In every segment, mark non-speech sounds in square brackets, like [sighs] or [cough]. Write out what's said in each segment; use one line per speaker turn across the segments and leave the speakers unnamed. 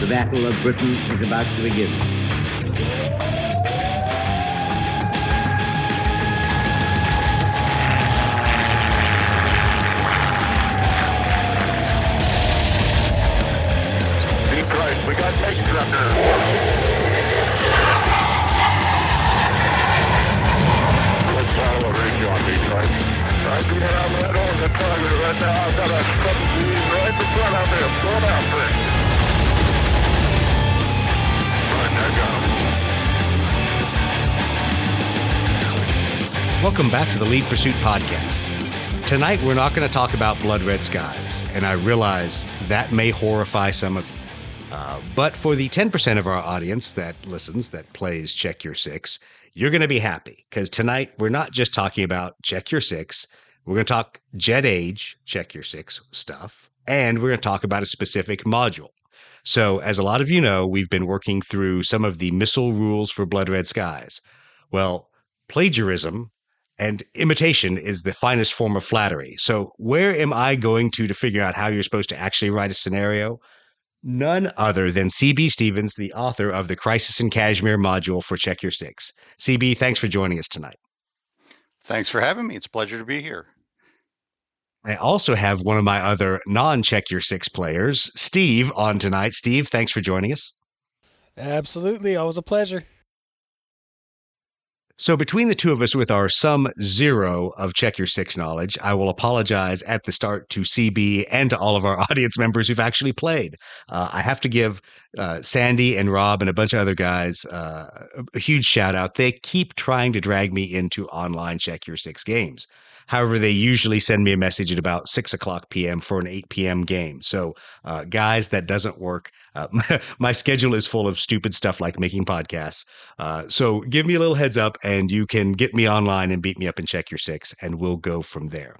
The Battle of Britain is about to begin.
Deep we got tanks up there. Let's follow a range on right. I do not have that on the target right now. I've got a couple of right in front of me. I'm going after
Welcome back to the Lead Pursuit Podcast. Tonight, we're not going to talk about Blood Red Skies, and I realize that may horrify some of you. Uh, but for the 10% of our audience that listens, that plays Check Your Six, you're going to be happy because tonight we're not just talking about Check Your Six. We're going to talk Jet Age, Check Your Six stuff, and we're going to talk about a specific module. So, as a lot of you know, we've been working through some of the missile rules for Blood Red Skies. Well, plagiarism and imitation is the finest form of flattery. So, where am I going to to figure out how you're supposed to actually write a scenario? None other than CB Stevens, the author of the Crisis in Kashmir module for Check Your Six. CB, thanks for joining us tonight.
Thanks for having me. It's a pleasure to be here.
I also have one of my other non Check Your Six players, Steve, on tonight. Steve, thanks for joining us.
Absolutely. Always a pleasure.
So, between the two of us, with our sum zero of Check Your Six knowledge, I will apologize at the start to CB and to all of our [laughs] audience members who've actually played. Uh, I have to give uh, Sandy and Rob and a bunch of other guys uh, a huge shout out. They keep trying to drag me into online Check Your Six games. However, they usually send me a message at about six o'clock p.m. for an 8 p.m. game. So, uh, guys, that doesn't work. Uh, my, [laughs] my, schedule is full of stupid stuff like making podcasts. Uh, so, give me a little heads up and you can get me online and beat me up and check your six, and we'll go from there.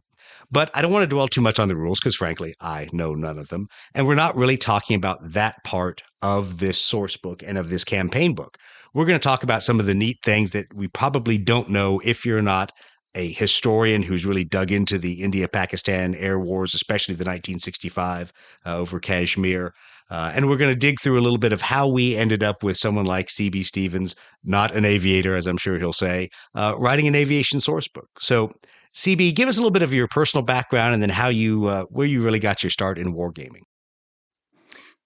But I don't want to dwell too much on the rules because, frankly, I know none of them. And we're not really talking about that part of this source book and of this campaign book. We're going to talk about some of the neat things that we probably don't know if you're not a historian who's really dug into the India Pakistan air wars, especially the 1965 uh, over Kashmir. Uh, and we're going to dig through a little bit of how we ended up with someone like C.B. Stevens, not an aviator, as I'm sure he'll say, uh, writing an aviation source book. So, CB, give us a little bit of your personal background and then how you, uh, where you really got your start in wargaming.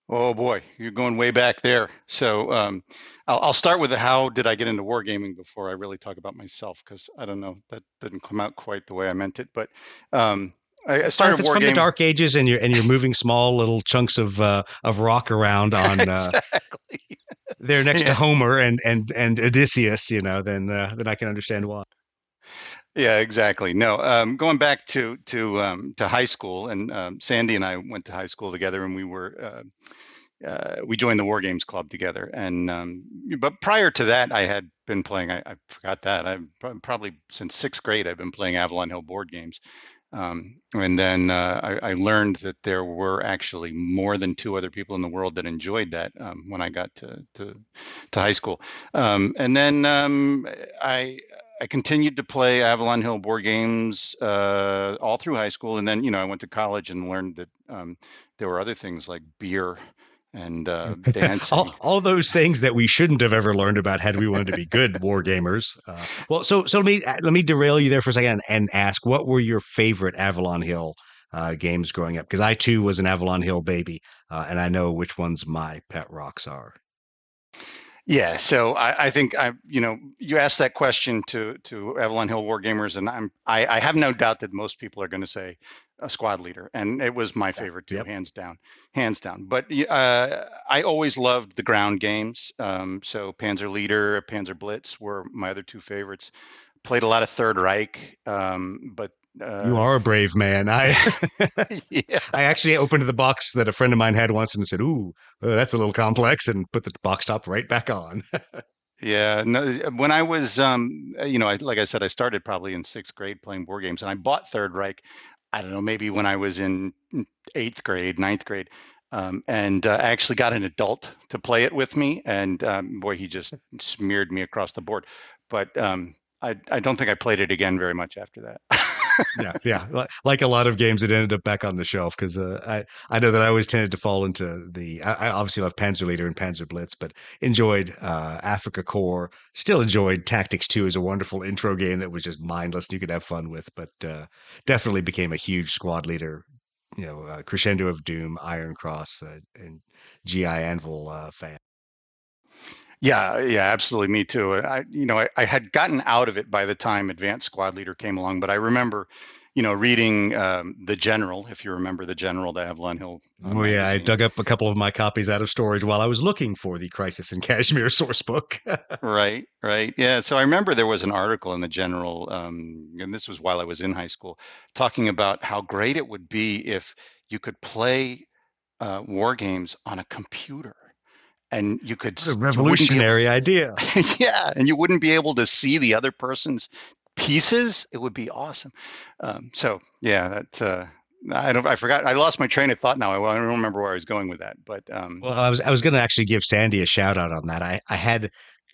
Oh boy, you're going way back there. So um, I'll, I'll, start with the how did I get into wargaming before I really talk about myself because I don't know that didn't come out quite the way I meant it. But um, I, started
it's from the dark ages and you're and you're moving small little chunks of uh, of rock around [laughs] on uh,
exactly.
there next yeah. to Homer and and and Odysseus. You know, then uh, then I can understand why.
Yeah, exactly. No, um, going back to to um, to high school, and um, Sandy and I went to high school together, and we were uh, we joined the War Games Club together. And um, but prior to that, I had been playing. I, I forgot that. I probably since sixth grade, I've been playing Avalon Hill board games. Um, and then uh, I, I, learned that there were actually more than two other people in the world that enjoyed that um, when I got to to, to high school. Um, and then um, I I continued to play Avalon Hill board games uh, all through high school, and then you know I went to college and learned that um, there were other things like beer and uh, dancing. [laughs]
all, all, those things that we shouldn't have ever learned about had we wanted to be good war gamers. Uh, well, so so let me let me derail you there for a second and ask, what were your favorite Avalon Hill uh, games growing up? Because I too was an Avalon Hill baby, uh, and I know which ones my pet rocks are.
Yeah, so I, I, think I, you know, you asked that question to to Avalon Hill War Gamers, and I'm I, I have no doubt that most people are going to say a squad leader, and it was my favorite too, yep. hands down, hands down. But uh, I always loved the ground games. Um, so Panzer Leader, Panzer Blitz were my other two favorites. Played a lot of Third Reich, um, but
uh, you are a brave man. I [laughs] [laughs] yeah. I actually opened the box that a friend of mine had once and said, "Ooh, uh, that's a little complex," and put the box top right back on. [laughs]
yeah, no. When I was, um, you know, I, like I said, I started probably in sixth grade playing board games, and I bought Third Reich. I don't know, maybe when I was in eighth grade, ninth grade, um, and uh, I actually got an adult to play it with me, and um, boy, he just [laughs] smeared me across the board. But um, I, I don't think I played it again very much after that. [laughs]
yeah, yeah. Like a lot of games, it ended up back on the shelf because uh, I I know that I always tended to fall into the. I, I obviously love Panzer Leader and Panzer Blitz, but enjoyed uh, Afrika Korps. Still enjoyed Tactics Two as a wonderful intro game that was just mindless and you could have fun with. But uh, definitely became a huge squad leader. You know, uh, Crescendo of Doom, Iron Cross, uh, and GI Anvil uh, fan.
Yeah, yeah, absolutely. Me too. I, you know, I, I had gotten out of it by the time Advanced Squad Leader came along, but I remember, you know, reading um, the General. If you remember the General, the Avalon Hill.
Uh, oh yeah, I dug up a couple of my copies out of storage while I was looking for the Crisis in Kashmir [laughs] source book.
right, right. Yeah. So I remember there was an article in the General, um, and this was while I was in high school, talking about how great it would be if you could play uh, war games on a computer and you could
what a revolutionary idea. [laughs]
yeah, and you wouldn't be able to see the other person's pieces. It would be awesome. Um, so yeah, that uh, I don't. I forgot. I lost my train of thought now. I, I don't remember where I was going with that. But um,
well, I was I was going to actually give Sandy a shout out on that. I I had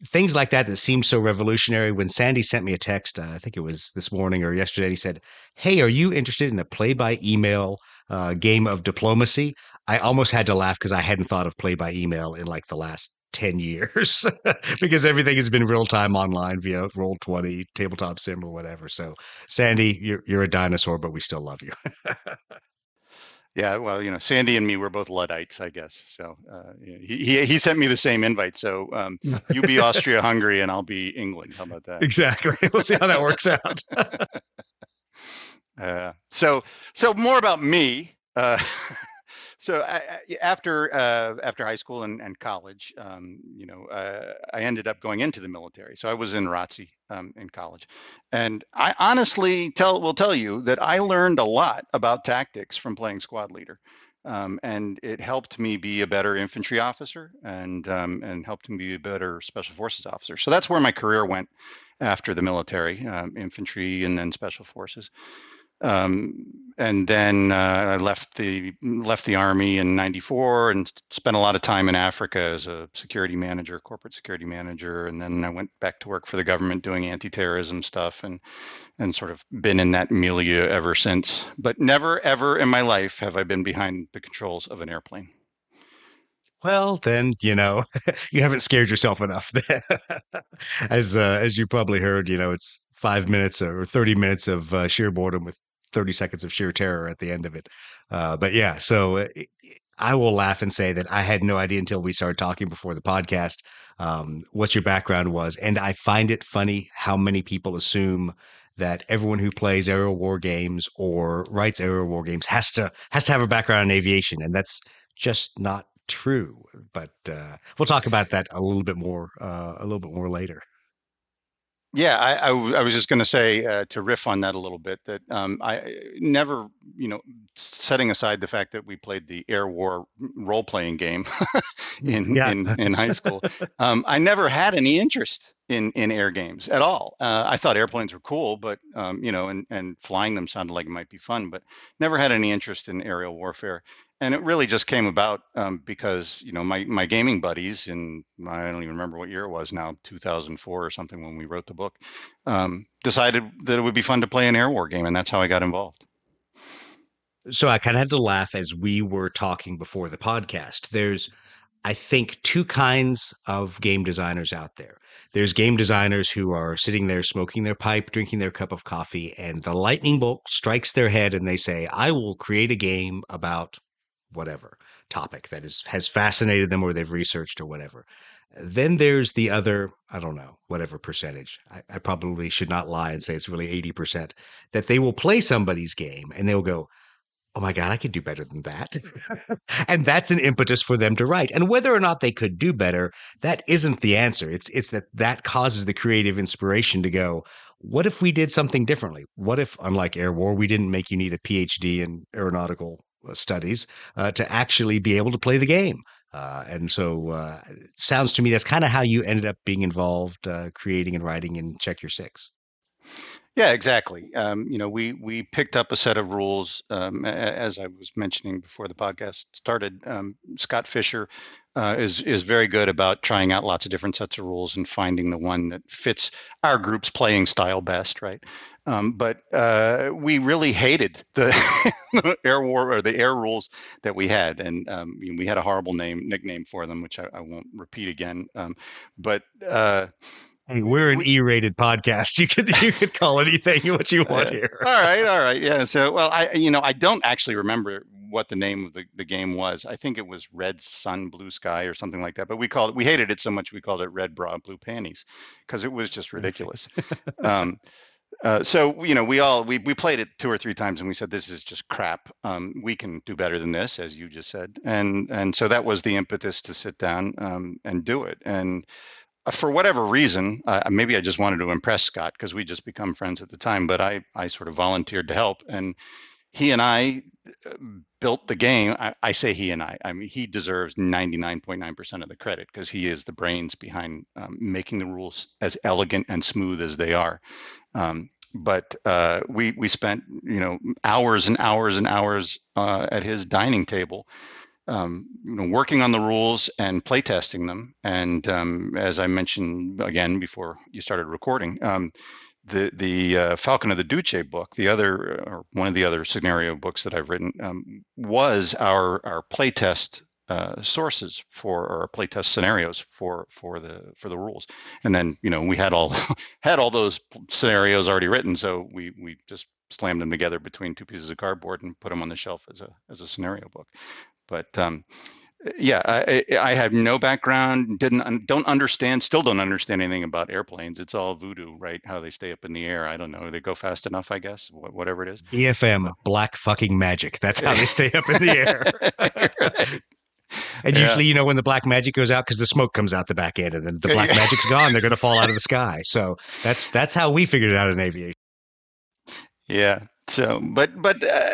things like that that seemed so revolutionary. When Sandy sent me a text, uh, I think it was this morning or yesterday, he said, "Hey, are you interested in a play by email uh, game of diplomacy?" I almost had to laugh because I hadn't thought of play by email in like the last 10 years [laughs] because everything has been real time online via roll 20 tabletop sim or whatever. So sandy you're, you're a dinosaur but we still love you. [laughs]
Yeah well you know sandy and me we're both luddites i guess. So uh, he, he, he sent me the same invite. So um, you be [laughs] austria hungary and i'll be england. How about that?
Exactly. We'll see how that works out
uh, so so more about me uh, [laughs] so I, after uh, after high school and, and college, um, you know, uh, I ended up going into the military. So I was in ROTC um, in college, and I honestly tell will tell you that I learned a lot about tactics from playing squad leader, um, and it helped me be a better infantry officer and um, and helped me be a better special forces officer. So that's where my career went after the military, um, infantry and then special forces. Um, and then uh, I left the left the army in '94 and spent a lot of time in Africa as a security manager, corporate security manager, and then I went back to work for the government doing anti-terrorism stuff and and sort of been in that milieu ever since. But never ever in my life have I been behind the controls of an airplane.
Well, then you know [laughs] you haven't scared yourself enough. [laughs] as uh, as you probably heard, you know it's five minutes or 30 minutes of uh, sheer boredom with 30 seconds of sheer terror at the end of it. Uh, but yeah, so uh, I will laugh and say that I had no idea until we started talking before the podcast um, what your background was. And I find it funny how many people assume that everyone who plays aerial war games or writes aerial war games has to has to have a background in aviation, and that's just not true. But uh, we'll talk about that a little bit more uh, a little bit more later.
Yeah, I, I, w- I was just going to say uh, to riff on that a little bit that um, I never, you know, setting aside the fact that we played the air war role playing game [laughs] in, yeah. in in high school, [laughs] um, I never had any interest in in air games at all. Uh, I thought airplanes were cool, but um, you know, and and flying them sounded like it might be fun, but never had any interest in aerial warfare and it really just came about um, because you know my my gaming buddies in I don't even remember what year it was now 2004 or something when we wrote the book um, decided that it would be fun to play an air war game and that's how I got involved.
So I kind of had to laugh as we were talking before the podcast. There's I think two kinds of game designers out there. There's game designers who are sitting there smoking their pipe, drinking their cup of coffee, and the lightning bolt strikes their head and they say, I will create a game about whatever topic that is has fascinated them or they've researched or whatever. Then there's the other, I don't know, whatever percentage. I, I probably should not lie and say it's really 80% that they will play somebody's game and they'll go, oh my God, I could do better than that. [laughs] and that's an impetus for them to write. And whether or not they could do better, that isn't the answer. It's it's that that causes the creative inspiration to go, what if we did something differently? What if, unlike Air War, we didn't make you need a PhD in aeronautical studies uh, to actually be able to play the game. Uh, and so uh, sounds to me that's kind of how you ended up being involved uh, creating and writing in Check Your Six.
Yeah, exactly. Um, you know, we we picked up a set of rules um, as I was mentioning before the podcast started. Um, Scott Fisher uh, is is very good about trying out lots of different sets of rules and finding the one that fits our group's playing style best, right? Um, but uh, we really hated [laughs] the air war or the air rules that we had, and um, we had a horrible name nickname for them, which I, I won't repeat again. Um, but uh,
Hey, we're an E-rated podcast. [laughs] You could you could call anything what you want here.
all right, all right, yeah. So, well, I you know I don't actually remember what the name of the, the game was. I think it was Red Sun Blue Sky or something like that. But we called it. We hated it so much we called it Red Bra Blue Panties because it was just ridiculous. um, [laughs] uh, so you know we all we, we played it two or three times and we said this is just crap um, we can do better than this as you just said and and so that was the impetus to sit down um, and do it and uh, for whatever reason, uh, maybe I just wanted to impress Scott because we just become friends at the time. But I, I sort of volunteered to help, and he and I uh, built the game. I, I say he and I. I mean, he deserves 99.9% of the credit because he is the brains behind um, making the rules as elegant and smooth as they are. Um, but uh, we we spent you know hours and hours and hours uh, at his dining table um, you know, working on the rules and playtesting them. And um, as I mentioned again before you started recording, um, the the uh, Falcon of the Duce book, the other or one of the other scenario books that I've written, um, was our our playtest uh, sources for our playtest scenarios for for the for the rules. And then you know we had all [laughs] had all those scenarios already written, so we we just slammed them together between two pieces of cardboard and put them on the shelf as a as a scenario book. But um, yeah, I, I have no background, didn't don't understand, still don't understand anything about airplanes. It's all voodoo, right? How they stay up in the air. I don't know. They go fast enough, I guess. Whatever it is.
BFM, black fucking magic. That's how they stay up in the air. [laughs] [laughs] And yeah. usually, you know, when the black magic goes out, because the smoke comes out the back end, and then the black magic's gone, they're going to fall out of the [laughs] sky. So that's that's how we figured it out in aviation.
Yeah. So, but but uh,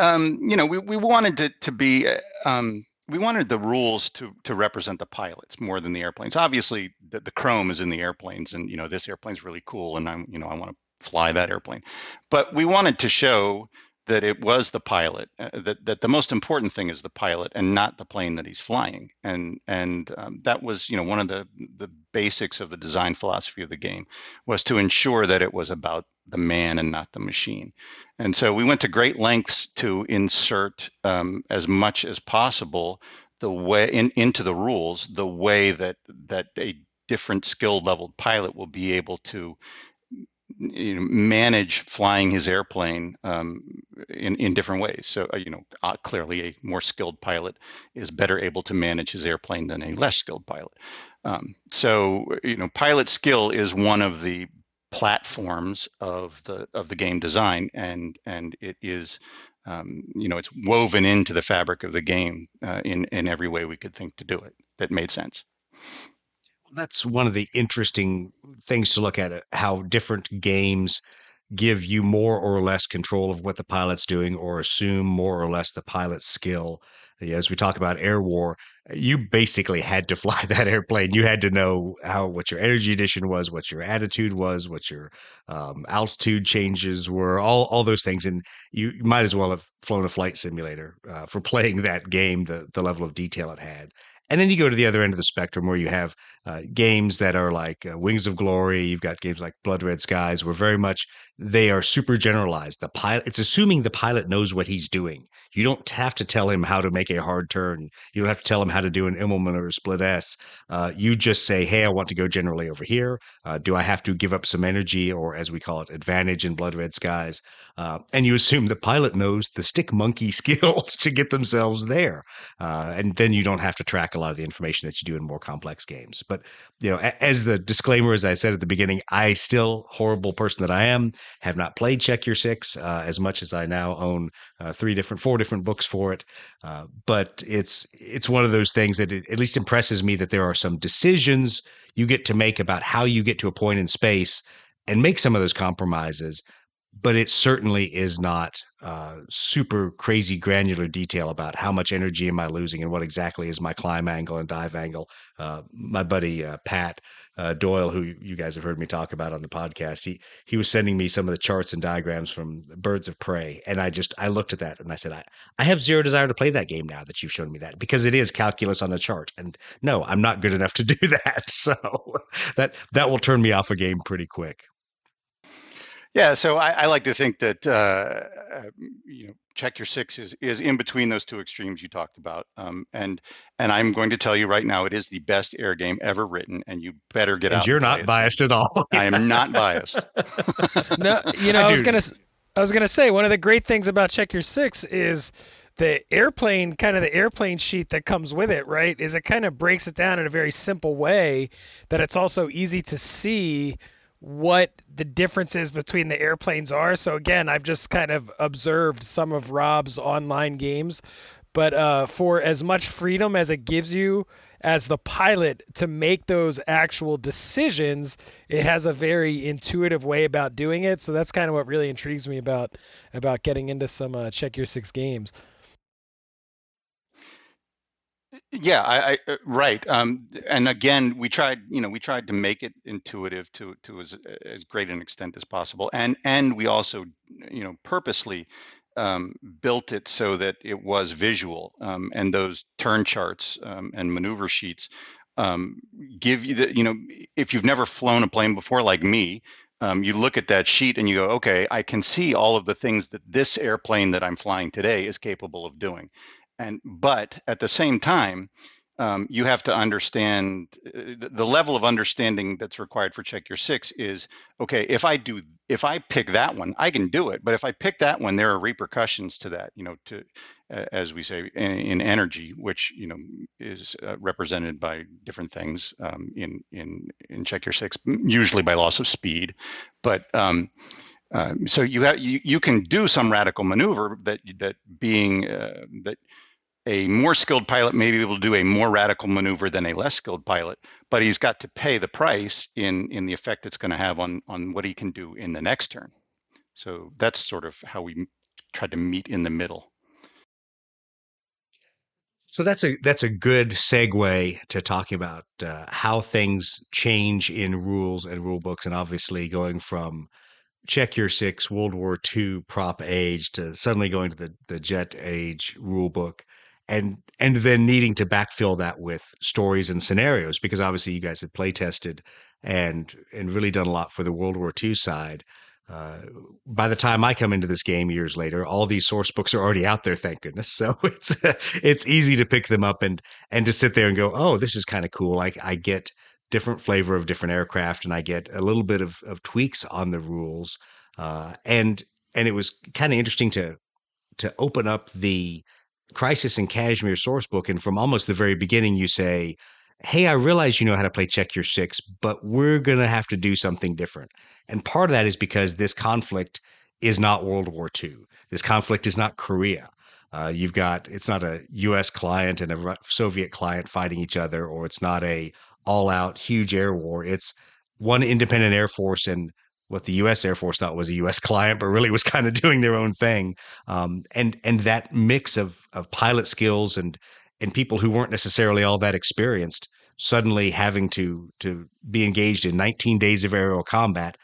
um, you know, we, we wanted to, to be, uh, um, we wanted the rules to, to represent the pilots more than the airplanes. Obviously, the, the chrome is in the airplanes, and you know, this airplane's really cool, and I'm, you know, I want to fly that airplane. But we wanted to show that it was the pilot uh, that that the most important thing is the pilot and not the plane that he's flying. And and um, that was you know one of the the basics of the design philosophy of the game was to ensure that it was about the man and not the machine. And so we went to great lengths to insert um, as much as possible the way in, into the rules the way that that a different skill leveled pilot will be able to you know, manage flying his airplane um, in in different ways. So uh, you know, uh, clearly a more skilled pilot is better able to manage his airplane than a less skilled pilot. Um, so you know, pilot skill is one of the platforms of the of the game design, and and it is. Um, you know, it's woven into the fabric of the game uh, in in every way we could think to do it that made sense
that's one of the interesting things to look at uh, how different games give you more or less control of what the pilot's doing or assume more or less the pilot's skill. As we talk about air war you basically had to [laughs] fly that airplane. You had to know how what your energy addition was what your attitude was what your um, altitude changes were all, all those things. And you might as well have flown a flight simulator uh, for [laughs] playing that game the, the level of detail it had and then you go to the other end of the spectrum where you have uh, games that are like uh, Wings of Glory. You've got games like Blood Red Skies, where very much they are super generalized. The pilot, it's assuming the pilot knows what he's doing. You don't have to tell him how to make a hard turn. You don't have to tell him how to do an Immelmann or a split S. Uh, you just say, "Hey, I want to go generally over here. Uh, do I have to give up some energy, or as we call it, advantage in Blood Red Skies?" Uh, and you assume the pilot knows the stick monkey [laughs] skills to get themselves there, uh, and then you don't have to track a lot of the information that you do in more complex games. But you know, as the disclaimer, as I said at the beginning, I still horrible person that I am have not played Check Your Six uh, as much as I now own uh, three different, four different books for it. Uh, but it's it's one of those things that it at least impresses me that there are some decisions you get to make about how you get to a point in space and make some of those compromises. But it certainly is not uh, super crazy granular detail about how much energy am I losing and what exactly is my climb angle and dive angle. Uh, my buddy uh, Pat uh, Doyle, who you guys have heard me talk about on the podcast, he he was sending me some of the charts and diagrams from Birds of Prey, and I just I looked at that and I said I I have zero desire to play that game now that you've shown me that because it is calculus on a chart, and no, I'm not good enough to do [laughs] that. So [laughs] that that will turn me off a game pretty quick.
Yeah, so I, I like to think that uh, uh, you know check your six is is in between those two extremes you talked about, um, and and I'm going to tell you right now, it is the best air game ever written, and you better get
and
out.
You're
and
not biased at all. [laughs]
I am not biased. [laughs]
no, you know, I was gonna I was gonna say one of the great things about check your six is the airplane kind of the airplane sheet that comes with it right is it kind of breaks it down in a very simple way that it's also easy to see what the differences between the airplanes are. So again, I've just kind of observed some of Rob's online games, but uh, for as much freedom as it gives you as the pilot to make those actual decisions, it has a very intuitive way about doing it. So that's kind of what really intrigues me about about getting into some uh, check your six games.
Yeah, I, I uh, right. Um, and again, we tried, you know, we tried to make it intuitive to to as as great an extent as possible, and and we also, you know, purposely um, built it so that it was visual, um, and those turn charts um, and maneuver sheets um, give you the, you know, if you've never flown a plane before, like me. Um, you look at that sheet and you go, okay, I can see all of the things that this airplane that I'm flying today is capable of doing and but at the same time um, you have to understand uh, the level of understanding that's required for check your six is okay if i do if i pick that one i can do it but if i pick that one there are repercussions to that you know to uh, as we say in, in, energy which you know is uh, represented by different things um, in in in check your six usually by loss of speed but um, um, so you have you, you can do some radical maneuver that that being uh, that a more skilled pilot may be able to do a more radical maneuver than a less skilled pilot, but he's got to pay the price in in the effect it's going to have on on what he can do in the next turn. So that's sort of how we tried to meet in the middle.
So that's a that's a good segue to talking about uh, how things change in rules and rule books, and obviously going from check your six World War II prop age to suddenly going to the the jet age rule book and and then needing to backfill that with stories and scenarios because obviously you guys had play tested and and really done a lot for the World War II side. Uh, by the time I come into this game years later, all these source books are already out there, thank goodness. [laughs] So it's it's easy to pick them up and and to sit there and go, oh, this is kind of cool. Like I get different flavor of different aircraft, and I get a little bit of of tweaks on the rules. Uh, and and it was kind of interesting to to open up the Crisis in Kashmir sourcebook, and from almost the very beginning, you say, Hey, I realize you know how to play check your six, but we're to have to do something different. And part of that is because this conflict is not World War II. This conflict is not Korea. Uh, you've got it's not a U.S. client and a Soviet client fighting each other, or it's not a all-out huge air war. It's one independent air force and what the U.S. Air Force thought was a U.S. [laughs] client, but really was kind of doing their own thing. Um, and and that mix of of pilot skills and and people who weren't necessarily all that experienced suddenly having to to be engaged in 19 days of aerial combat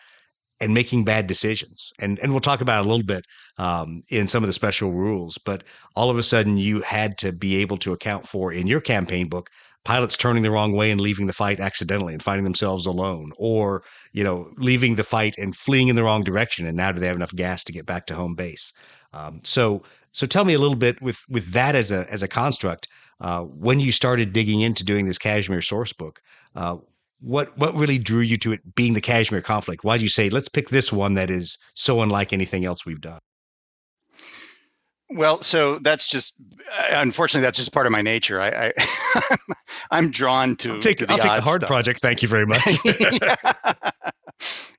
and making bad decisions. And and we'll talk about a little bit um, in some of the special rules. But all of a sudden, you had to be able to account for in your campaign book pilots turning the wrong way and leaving the fight accidentally and finding themselves alone or you know leaving the fight and fleeing in the wrong direction and now do they have enough gas to get back to home base? Um, so so tell me a little bit with with that as a as a construct uh, when you started digging into doing this kashmir source book uh, what what really drew you to it being the kashmir conflict? Why did you say let's pick this one that is so unlike anything else we've done
well, so that's just uh, unfortunately that's just part of my nature. I, I [laughs] I'm drawn to.
I'll take,
to the,
I'll take
the
hard
stuff.
project. Thank you very [laughs] much. [laughs]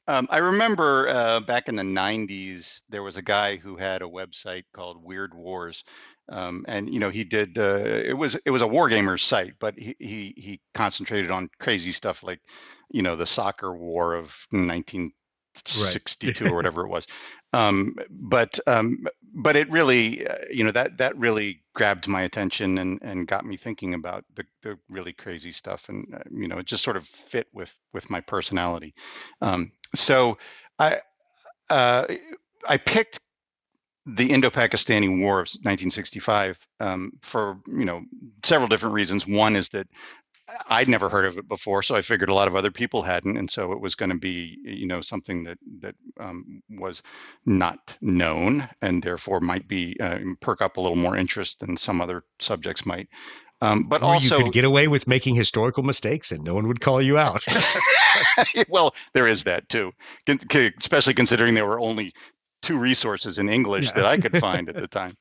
um, I remember uh, back in the '90s, there was a guy who had a website called Weird Wars, um, and you know he did. Uh, it was it was a wargamers site, but he, he he concentrated on crazy stuff like, you know, the soccer war of 19 [laughs] 62 right. or whatever it was. Um, but um, but it really, uh, you know, that that really grabbed my attention and and got me thinking about the, the really crazy stuff, and uh, you know, it just sort of fit with with my personality. Um, so I uh, I picked the Indo-Pakistani War of 1965 um, for you know several different reasons. One is that I'd never heard of it before, so I figured a lot of other people hadn't, and so it was going to be, you know, something that that um, was not known, and therefore might be uh, perk up a little more interest than some other subjects might. Um, but
or
also,
you could get away with making historical mistakes, and no one would call you out. [laughs]
well, there is that too, especially considering there were only two resources in English yeah. that I could find at the [laughs] time.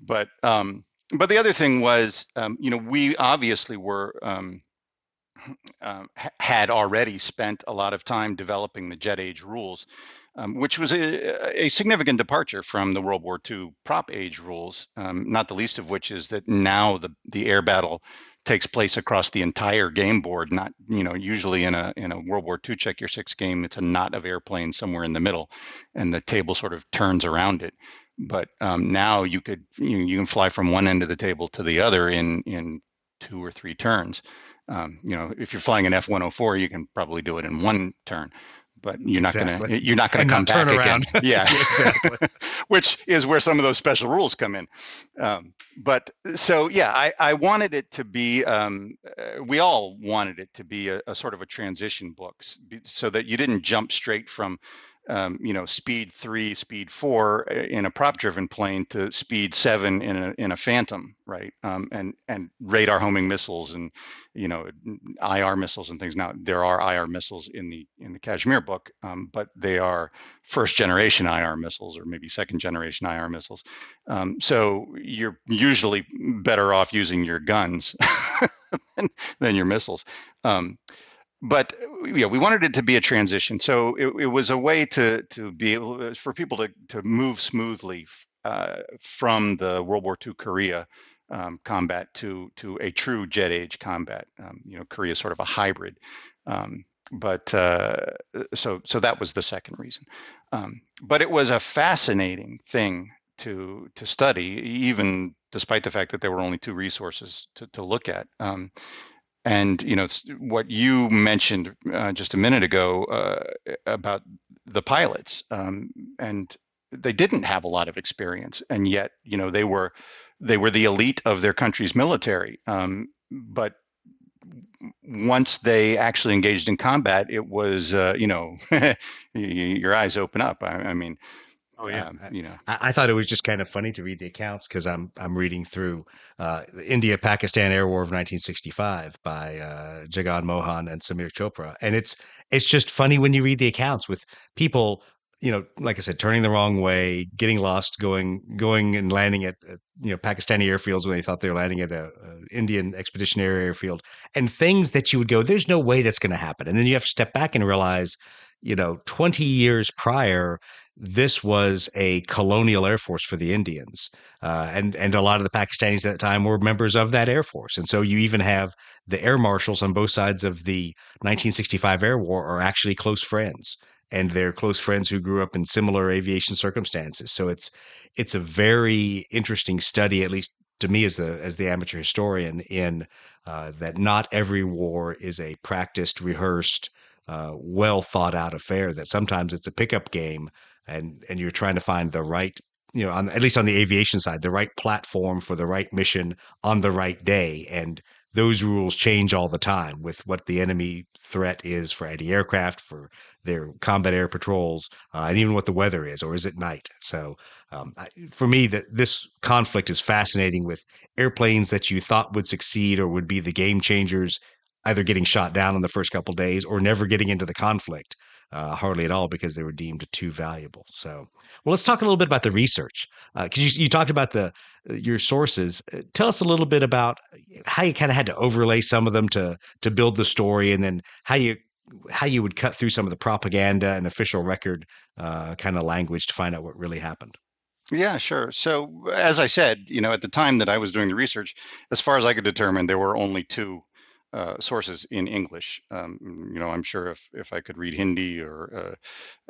But um, but the other thing was, um, you know, we obviously were um, um, had already spent a lot of time developing the jet age rules, um, which was a, a, significant departure from the World War II prop age rules. Um, not the least of which is that now the the air battle takes place across the entire game board. Not you know usually in a in a World War II check your six game, it's a knot of airplanes somewhere in the middle, and the table sort of turns around it. But um, now you could you, you can fly from one end of the table to the other in in two or three turns. Um, you know, if you're flying an F-104, you can probably do it in one turn, but you're not exactly. gonna you're not gonna come back again. [laughs] Yeah, [laughs] exactly. [laughs] Which is where some of those special rules come in. Um, but so yeah, I I wanted it to be. Um, uh, we all wanted it to be a, a sort of a transition book, so that you didn't jump straight from um, you know, speed three, speed four uh, in a prop-driven plane to speed seven in a in a Phantom, right? Um, and and radar homing missiles and you know IR missiles and things. Now there are IR missiles in the in the Kashmir book, um, but they are first generation IR missiles or maybe second generation IR missiles. Um, so you're usually better off using your guns [laughs] than, than your missiles. Um, but yeah, we wanted it to be a transition. So it, it was a way to to be able for people to to move smoothly uh, from the World War II Korea um, combat to to a true jet age combat. Um, you know, Korea is sort of a hybrid. Um, but uh, so so that was the second reason. Um, but it was a fascinating thing to to study, even despite the fact that there were only two resources to, to look at. Um, and you know what you mentioned uh, just a minute ago uh, about the pilots, um, and they didn't have a lot of experience, and yet you know they were they were the elite of their country's military. Um, but once they actually engaged in combat, it was uh, you know [laughs] your eyes open up. I, I mean,
Oh yeah, um, you know, I, I, thought it was just kind of funny to read the accounts because I'm I'm reading through uh, the India Pakistan Air War of 1965 by uh, Jagan Mohan and Samir Chopra, and it's it's just funny when you read the accounts with people, you know, like I said, turning the wrong way, getting lost, going going and landing at, at you know Pakistani airfields when they thought they were landing at a, a Indian expeditionary airfield, and things that you would go, there's no way that's going to happen, and then you have to step back and realize you know 20 years prior this was a colonial air force for the Indians, uh, and and a lot of the Pakistanis at the time were members of that air force, and so you even have the air marshals on both sides of the 1965 air war are actually close friends, and they're close friends who grew up in similar aviation circumstances. So it's it's a very interesting study, at least to me as the as the amateur historian, in uh, that not every war is a practiced, rehearsed. Uh, well thought out affair that sometimes it's a pickup game and and you're trying to find the right you know on at least on the aviation side the right platform for the right mission on the right day. And those rules change all the time with what the enemy threat is for anti-aircraft for their combat air patrols uh, and even what the weather is or is it night? So um, for me that this conflict is fascinating with airplanes that you thought would succeed or would be the game changers either getting shot down in the first couple days or never getting into the conflict uh, hardly at all because they were deemed too valuable. So, well, let's talk a little bit about the research because uh, you, you, talked about the uh, your sources. Uh, tell us a little bit about how you kind of had to overlay some of them to to build the story, and then how you how you would cut through some of the propaganda and official record uh, kind of language to find out what really happened.
Yeah, sure. So, as I said, you know, at the time that I was doing the research, as far as I could determine, there were only two uh, sources in English. Um, you know, I'm sure if if I could read Hindi or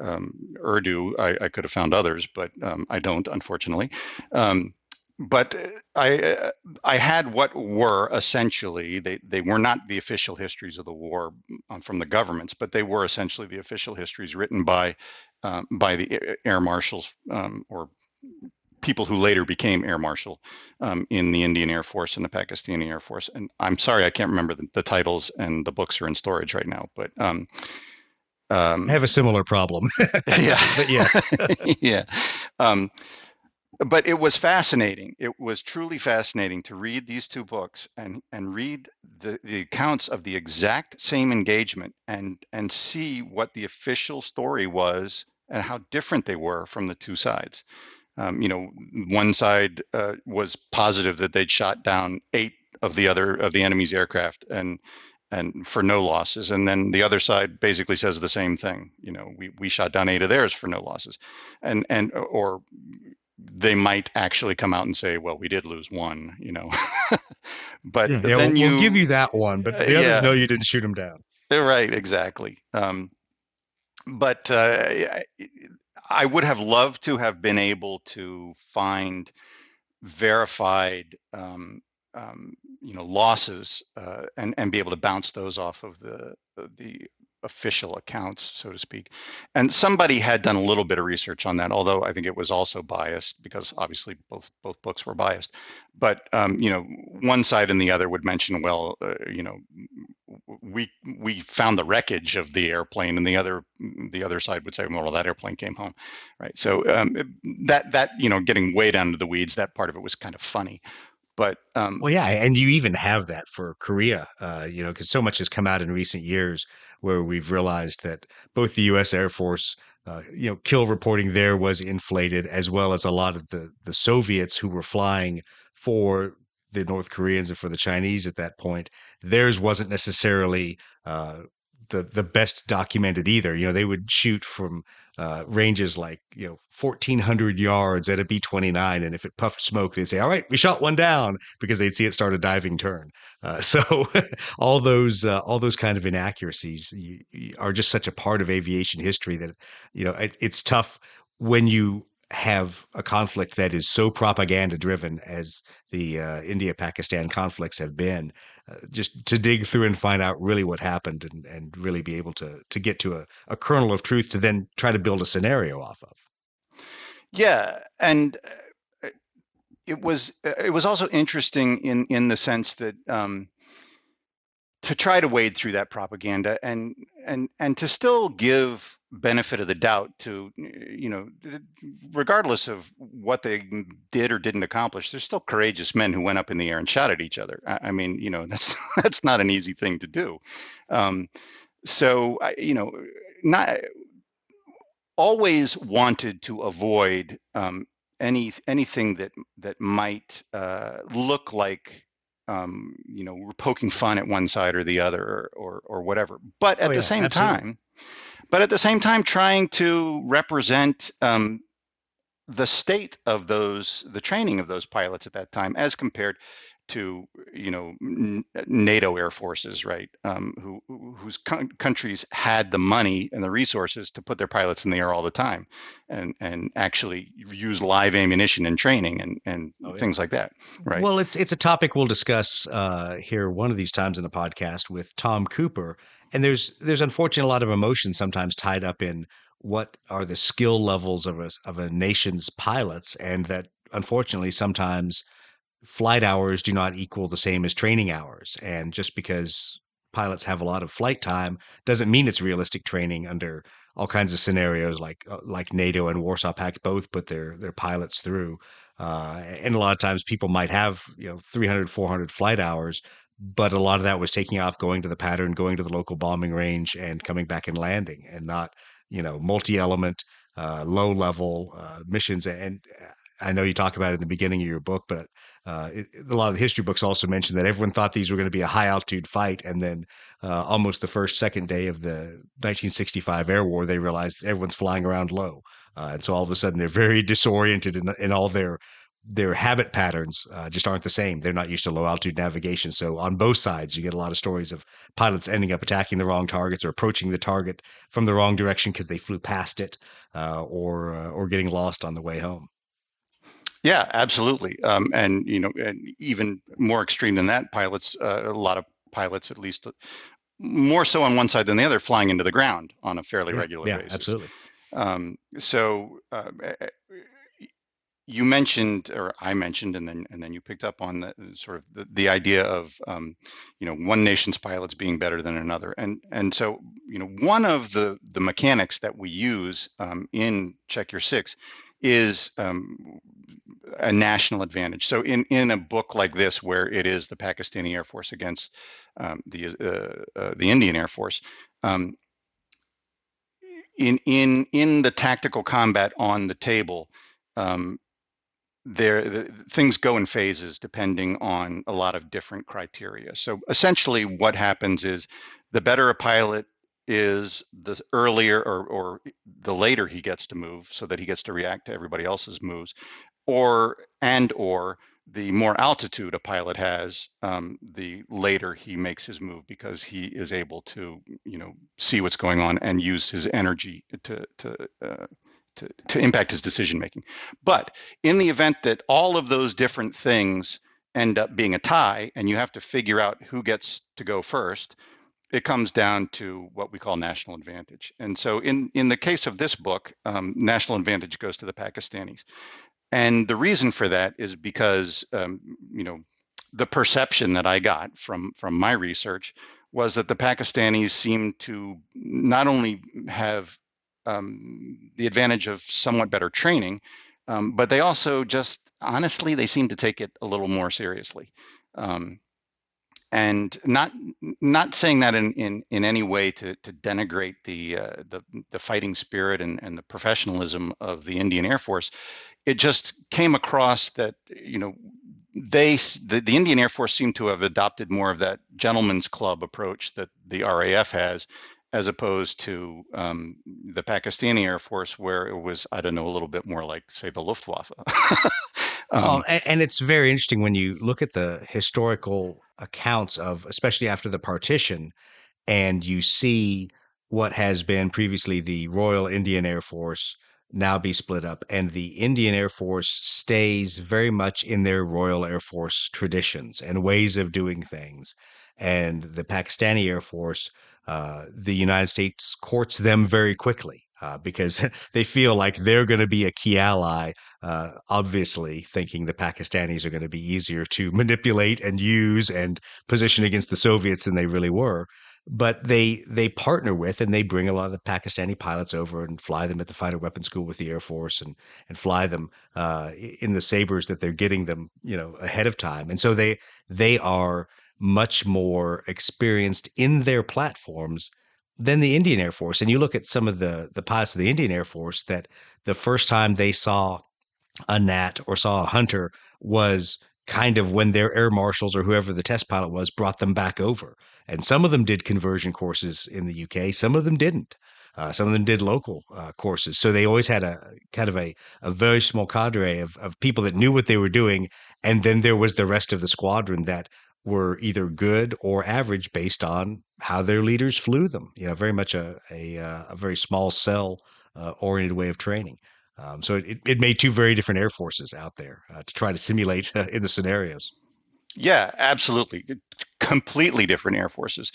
uh, um, Urdu, I, I, could have found others, but um, I don't, unfortunately. Um, but I I had what were essentially they they were not the official histories of the war um, from the governments, but they were essentially the official histories written by um, by the air marshals or people who later became air marshal um, in the Indian Air Force and the Pakistani Air Force. And I'm sorry I can't remember the, the titles, and the books are in storage right now, but. Um,
um, I have a similar problem. [laughs]
yeah.
but yes. [laughs]
yeah. Um, but it was fascinating. It was truly fascinating to read these two books and and read the, the accounts of the exact same engagement and and see what the official story was and how different they were from the two sides. Um, you know, one side uh, was positive that they'd shot down eight of the other of the enemy's aircraft and and for no losses, and then the other side basically says the same thing. You know, we we shot down eight of theirs for no losses, and and or they might actually come out and say, "Well, we did lose one," you know. [laughs] but
yeah,
then
we'll,
you
we'll give you that one, but the others yeah, know you didn't shoot them down.
Right, exactly. Um, but uh, I would have loved to have been able to find verified, um, um, you know, losses uh, and and be able to bounce those off of the the official accounts, so to speak. And somebody had done a little bit of research on that, although I think it was also biased because obviously both both books were biased. But um, you know, one side and the other would mention, well, uh, you know, we we found the wreckage of the airplane, and the other the other side would say, well, that airplane came home, right? So um, that that you know, getting way down to the weeds, that part of it was kind of funny. But um,
well, yeah, and you even have that for Korea, uh, you know, because so much has come out in recent years where we've realized that both the U.S. Air Force, uh, you know, kill reporting there was inflated, as well as a lot of the the Soviets who were flying for the North Koreans and for the Chinese at that point. Theirs wasn't necessarily uh, the the best documented either. You know, they would shoot from uh, ranges like you know 1400 yards at a b-29 and if it puffed smoke they'd say all right we shot one down because they'd see it start a diving turn. Uh, [laughs] so all those uh, all those kind of inaccuracies are just such a part of aviation history that you know it, it's tough when you have a conflict that is so propaganda driven as the uh, India Pakistan conflicts have been, uh, just to dig through and find out really what happened and, and really be able to to get to a, a kernel of truth to then try to build a scenario off of.
Yeah, and uh, it was uh, it was also interesting in in the sense that um, to try to wade through that propaganda and and and to still give benefit of the doubt to you know regardless of what they did or didn't accomplish there's still courageous men who went up in the air and shot at each other i, mean you know [laughs] that's that's not an easy thing to do um, so I, you know not always wanted to avoid um, any anything that that might uh, look like um, you know, we're poking fun at one side or the other or or, or whatever. But at oh, the same absolutely. time, but at the same time, trying to represent um, the state of those, the training of those pilots at that time, as compared to you know NATO air forces, right? Um, who whose countries had the money and the resources to put their pilots in the air all the time, and and actually use live ammunition and training and and oh, yeah. things like that, right?
Well, it's it's a topic we'll discuss uh, here one of these times in the podcast with Tom Cooper, and there's there's unfortunately a lot of emotion sometimes tied up in what are the skill levels of a of a nation's pilots, and that unfortunately sometimes flight hours do not equal the same as training hours. And just because pilots have a lot of flight time doesn't mean it's realistic training under all kinds of scenarios like uh, like NATO and Warsaw Pact both put their their pilots through. Uh, and a lot of times people might have you know 300 400 flight hours but a lot of that was taking off going to the pattern going to the local bombing range and coming back and landing and not you know multi-element uh, low level uh, missions and uh, I know you talk about it in the beginning of your book, but uh, it, a lot of the history books also mention that everyone thought these were going to be a high altitude fight, and then uh, almost the first second day of the 1965 air war, they realized everyone's flying around low, uh, and so all of a sudden they're very disoriented in, in all their their habit patterns uh, just aren't the same. They're not used to low altitude navigation. So on both sides, you get a lot of stories of pilots ending up attacking the wrong targets or approaching the target from the wrong direction because they flew past it, uh, or uh, or getting lost on the way home.
Yeah, absolutely. Um, and you know, and even more extreme than that, pilots, uh, a lot of pilots, at least more so on one side than the other, flying into the ground on a fairly
yeah,
regular
yeah,
basis.
Absolutely.
Um, so uh, you mentioned, or I mentioned, and then and then you picked up on the sort of the, the idea of um, you know one nation's pilots being better than another, and and so you know one of the the mechanics that we use um, in Check Your Six is um, a national advantage. So in in a book like this, where it is the Pakistani Air Force against um, the uh, uh, the Indian Air Force, um, in in in the tactical combat on the table, um, there the, things go in phases depending on a lot of different criteria. So essentially, what happens is the better a pilot is, the earlier or or the later he gets to move, so that he gets to react to everybody else's moves, or and or the more altitude a pilot has, um, the later he makes his move because he is able to, you know, see what's going on and use his energy to to uh, to, to impact his decision making. But in the event that all of those different things end up being a tie, and you have to figure out who gets to go first, it comes down to what we call national advantage. And so, in in the case of this book, um, national advantage goes to the Pakistanis. And the reason for that is because, um, you know, the perception that I got from from my research was that the Pakistanis seemed to not only have um, the advantage of somewhat better training, um, but they also just honestly they seem to take it a little more seriously. Um, and not not saying that in, in, in any way to, to denigrate the, uh, the the fighting spirit and, and the professionalism of the Indian Air Force, it just came across that you know they the, the Indian Air Force seemed to have adopted more of that gentleman's club approach that the RAF has, as opposed to um, the Pakistani Air Force, where it was I don't know a little bit more like say the Luftwaffe. [laughs]
um, well, and, and it's very interesting when you look at the historical accounts of, especially after the partition, and you see what has been previously the Royal Indian Air Force now be split up. And the Indian Air Force stays very much in their Royal Air Force traditions and ways of doing things. And the Pakistani Air Force, uh, the United States courts them very quickly. Uh, because [laughs] they feel like they're going to be a key ally, uh, obviously thinking the Pakistanis are going to be easier to [laughs] manipulate and use and position against the Soviets than they really were. But they they partner with and they bring a lot of the Pakistani pilots over and fly them at the fighter weapons school with the Air Force and and fly them uh, in the sabers that they're getting them you know ahead of time. And so they they are much more experienced in their platforms than the Indian Air Force and you look at some of the the pilots of the Indian Air Force that the first time they saw a Gnat or saw a Hunter was kind of when their air marshals or whoever the test pilot was brought them back over and some of them did conversion courses in the UK, some of them didn't. Uh, some of them did local uh, courses. So they always had a kind of a, a very small cadre of, of people that knew what they were doing. And then there was the rest of the squadron that were either good or average based on how their leaders flew them. You know, very much a, a, uh, a very small cell uh, oriented way of training. Um, so it, it made two very different air forces out there uh, to try to simulate in the scenarios.
Yeah, absolutely. Completely different air forces.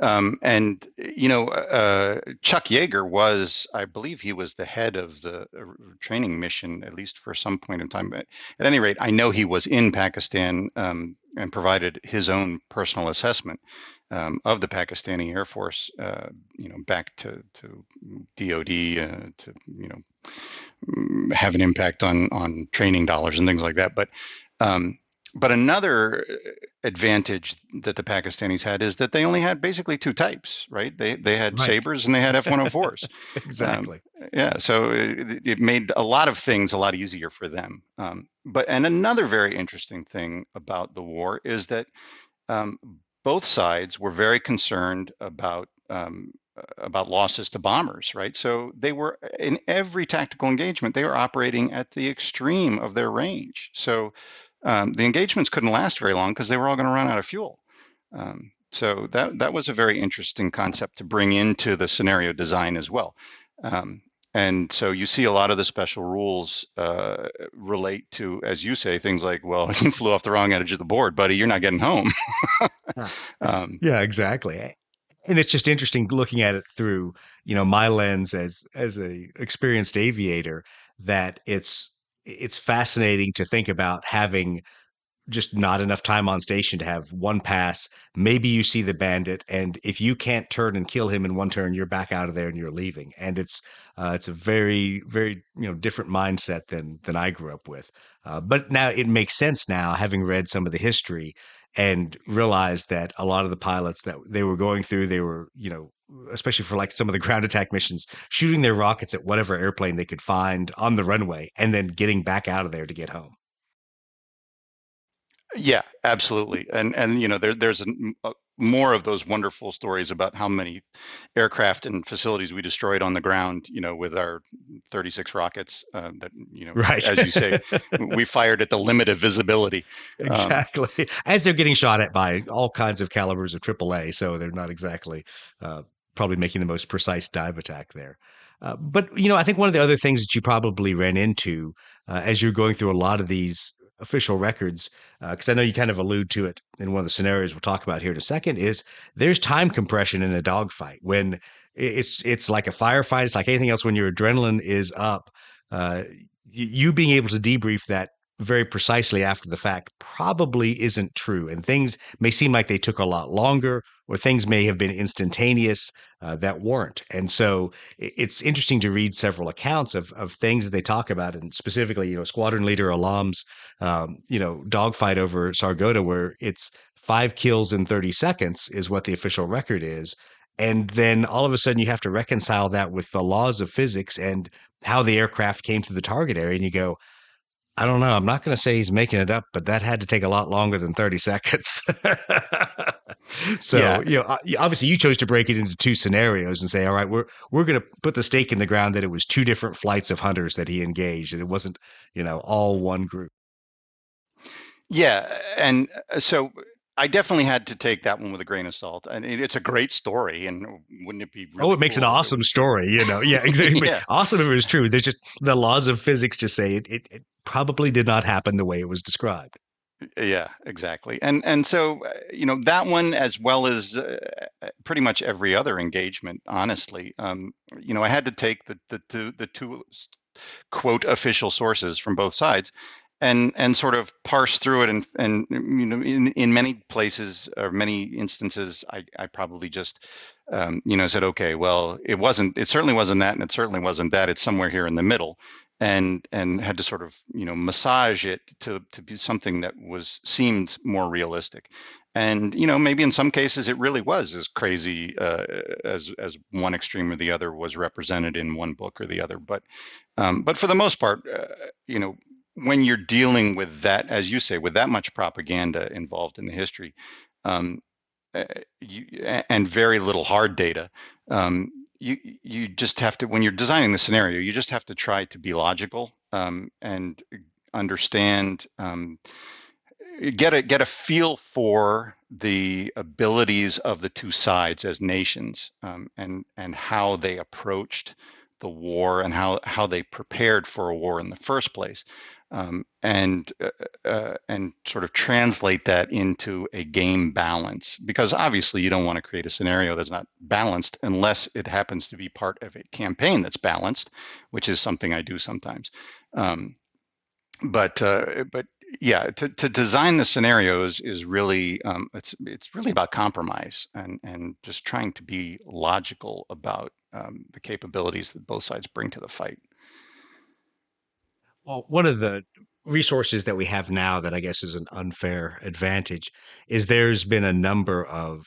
Um, and, you know, uh, Chuck Yeager was, I believe he was the head of the uh, training mission, at least for some point in time. But at any rate, I know he was in Pakistan um, and provided his own personal assessment um, of the Pakistani Air Force, uh, you know, back to, to DOD uh, to, you know, mm, have an impact on, on training dollars and things like that. But, um, but another uh, advantage that the Pakistanis had is that they only had basically two types, right? They they had right. sabers and they had F-104s. [laughs]
exactly.
Um, yeah, so it, it, made a lot of things a lot easier for them. Um, but and another very interesting thing about the war is that um, both sides were very concerned about um, about losses to bombers, right? So they were in every tactical engagement, they were operating at the extreme of their range. So um, the engagements couldn't last very long because they were all going to run out of fuel. Um, so that that was a very interesting concept to bring into the scenario design as well. Um, and so you see a lot of the special rules uh, relate to, as you say, things like, well, [laughs] you flew off the wrong edge of the board, buddy. You're not getting home. [laughs]
um, yeah, exactly. And it's just interesting looking at it through, you know, my lens as as a experienced aviator. That it's it's fascinating to think about having just not enough time on station to have one pass. Maybe you see the bandit, and if you can't turn and kill him in one turn, you're back out of there and you're leaving. And it's uh, it's a very very you know different mindset than than I grew up with. Uh, but now it makes sense now, having read some of the history and realized that a lot of the pilots that they were going through, they were you know especially for like some of the ground attack missions, shooting their rockets at whatever airplane they could find on the runway, and then getting back out of there to get home.
Yeah, absolutely. And and you know there there's a, a, more of those wonderful stories about how many aircraft and facilities we destroyed on the ground, you know, with our 36 rockets uh, that you know,
right.
as you say, [laughs] we fired at the limit of visibility.
Um, exactly. Um, [laughs] as they're getting shot at by all kinds of calibers of AAA, so they're not exactly uh, probably making the most precise dive attack there. Uh, but you know, I think one of the other things that you probably ran into uh, as you're going through a lot of these official records, because uh, I know you kind of allude to it in one of the scenarios we'll talk about here in a second, is there's time compression in a dogfight when it's it's like a firefight. It's like anything else when your adrenaline is up. Uh, you being able to debrief that very precisely after the fact probably isn't true. And things may seem like they took a lot longer, or things may have been instantaneous uh, that weren't. And so it's interesting to read several accounts of, of things that they talk about, and specifically, you know, Squadron Leader Alam's, um, you know, dogfight over Sargodha, where it's five kills in 30 seconds is what the official record is. And then all of a sudden, you have to reconcile that with the laws of physics and how the aircraft came to the target area. And you go, I don't know. I'm not going to say he's making it up, but that had to take a lot longer than 30 [laughs] seconds. so, yeah. you know, obviously you chose to break it into two scenarios and say, all right, we're we're going to put the stake in the ground that it was two different flights of hunters that he engaged and it wasn't, you know, all one group.
Yeah, and uh, so I definitely had to take that one with a grain of salt, and it's a great story. And wouldn't it be?
Really oh, it makes
cool
an awesome story. You know, yeah, exactly. [laughs] yeah. Awesome if it was true. There's just the laws of physics just say it, it, it probably did not happen the way it was described.
Yeah, exactly. And and so uh, you know that one as well as uh, pretty much every other engagement. Honestly, um, you know, I had to take the the the two quote official sources from both sides and and sort of parse through it and and you know in, in many places or many instances I, I probably just um, you know said okay well it wasn't it certainly wasn't that and it certainly wasn't that. It's somewhere here in the middle. And and had to sort of you know massage it to to be something that was seemed more realistic. And you know maybe in some cases it really was as crazy uh, as as one extreme or the other was represented in one book or the other. But um, but for the most part uh, you know when you're dealing with that, as you say, with that much propaganda involved in the history, um, uh, you, and very little hard data, um, you you just have to when you're designing the scenario, you just have to try to be logical um, and understand. Um, get a get a feel for the abilities of the two sides as nations um, and and how they approached the war and how how they prepared for a war in the first place um, and uh, uh, and sort of translate that into a game balance because obviously you don't want to create a scenario that's not balanced unless it happens to be part of a campaign that's balanced, which is something I do sometimes. Um, but uh, but yeah, to, to design the scenarios is really um, it's it's really about compromise and and just trying to be logical about um, the capabilities that both sides bring to the fight.
Well, one of the resources that we have now that I guess is an unfair advantage is there's been a number of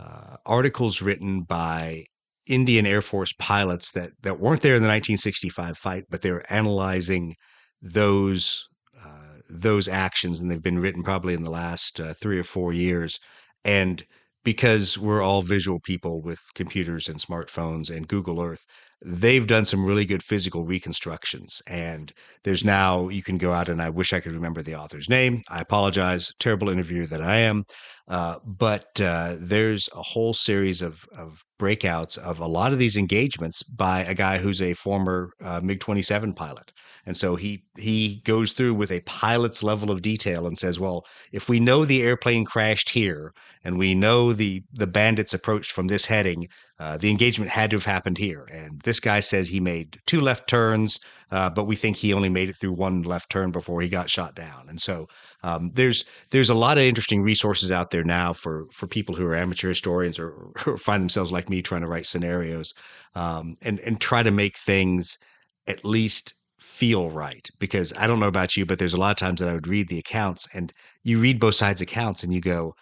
uh, articles written by Indian Air Force pilots that that weren't there in the 1965 fight, but they were analyzing those uh, those actions, and they've been written probably in the last uh, three or four years, and because we're all visual people with computers and smartphones and Google Earth, they've done some really good physical reconstructions. And there's now, you can go out and I wish I could remember the author's name. I apologize, terrible interviewer that I am. Uh, but uh, there's a whole series of, of breakouts of a lot of these engagements by a guy who's a former uh, MiG 27 pilot. And so he he goes through with a pilot's level of detail and says, well, if we know the airplane crashed here and we know the the bandits approached from this heading, uh, the engagement had to have happened here. And this guy says he made two left turns, uh, but we think he only made it through one left turn before he got shot down. And so um, there's there's a lot of interesting resources out there now for for people who are amateur historians or, or find themselves like me trying to write scenarios um, and and try to make things at least feel right because I don't know about you, but there's a lot of times that I would read the accounts and you read both sides accounts and you go,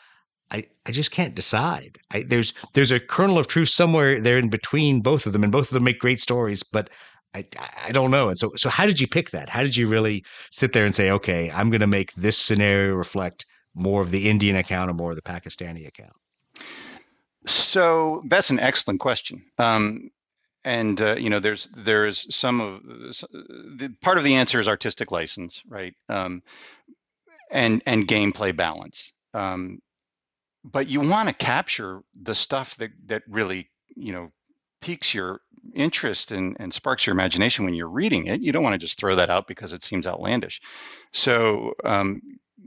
I, I just can't decide. I, there's there's a kernel of truth somewhere there in between both of them, and both of them make great stories, but I, I don't know. And so so how did you pick that? How did you really sit there and say, okay, I'm going to make this scenario reflect more of the Indian account or more of the Pakistani account?
So that's an excellent question. Um, and uh, you know, there's there's some of the part of the answer is artistic license, right? Um, and and gameplay balance. Um, but you want to capture the stuff that that really you know piques your interest and, and sparks your imagination when you're reading it. You don't want to just throw that out because it seems outlandish. So um,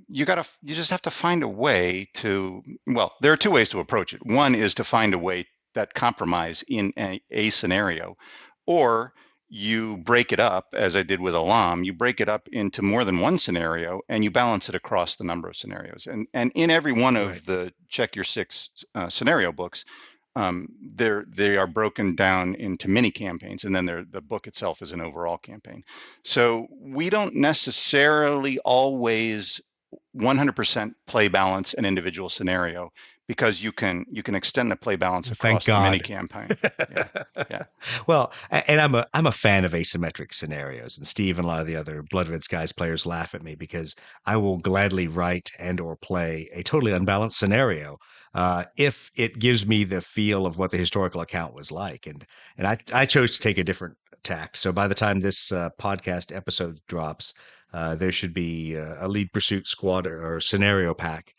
you got to you just have to find a way to well, there are two ways to approach it. One is to find a way that compromise in a, a scenario, or you break it up as I did with Alam, you break it up into more than one scenario and you balance it across the number of scenarios. And, and in every one of right. the check your six uh, scenario books, um, they're, they are broken down into mini campaigns and then the book itself is an overall campaign. So we don't necessarily always 100% play balance an individual scenario because you can you can extend the play balance across the mini campaign. [laughs] Yeah,
yeah. well, and I'm a I'm a fan of asymmetric scenarios, and Steve and a lot of the other Blood Red Skies players laugh at me because I will gladly write and or play a totally unbalanced scenario uh, if it gives me the feel of what the historical account was like, and and I I chose to take a different tack. So by the time this uh, podcast episode drops. Uh, there should be uh, a lead pursuit squad or scenario pack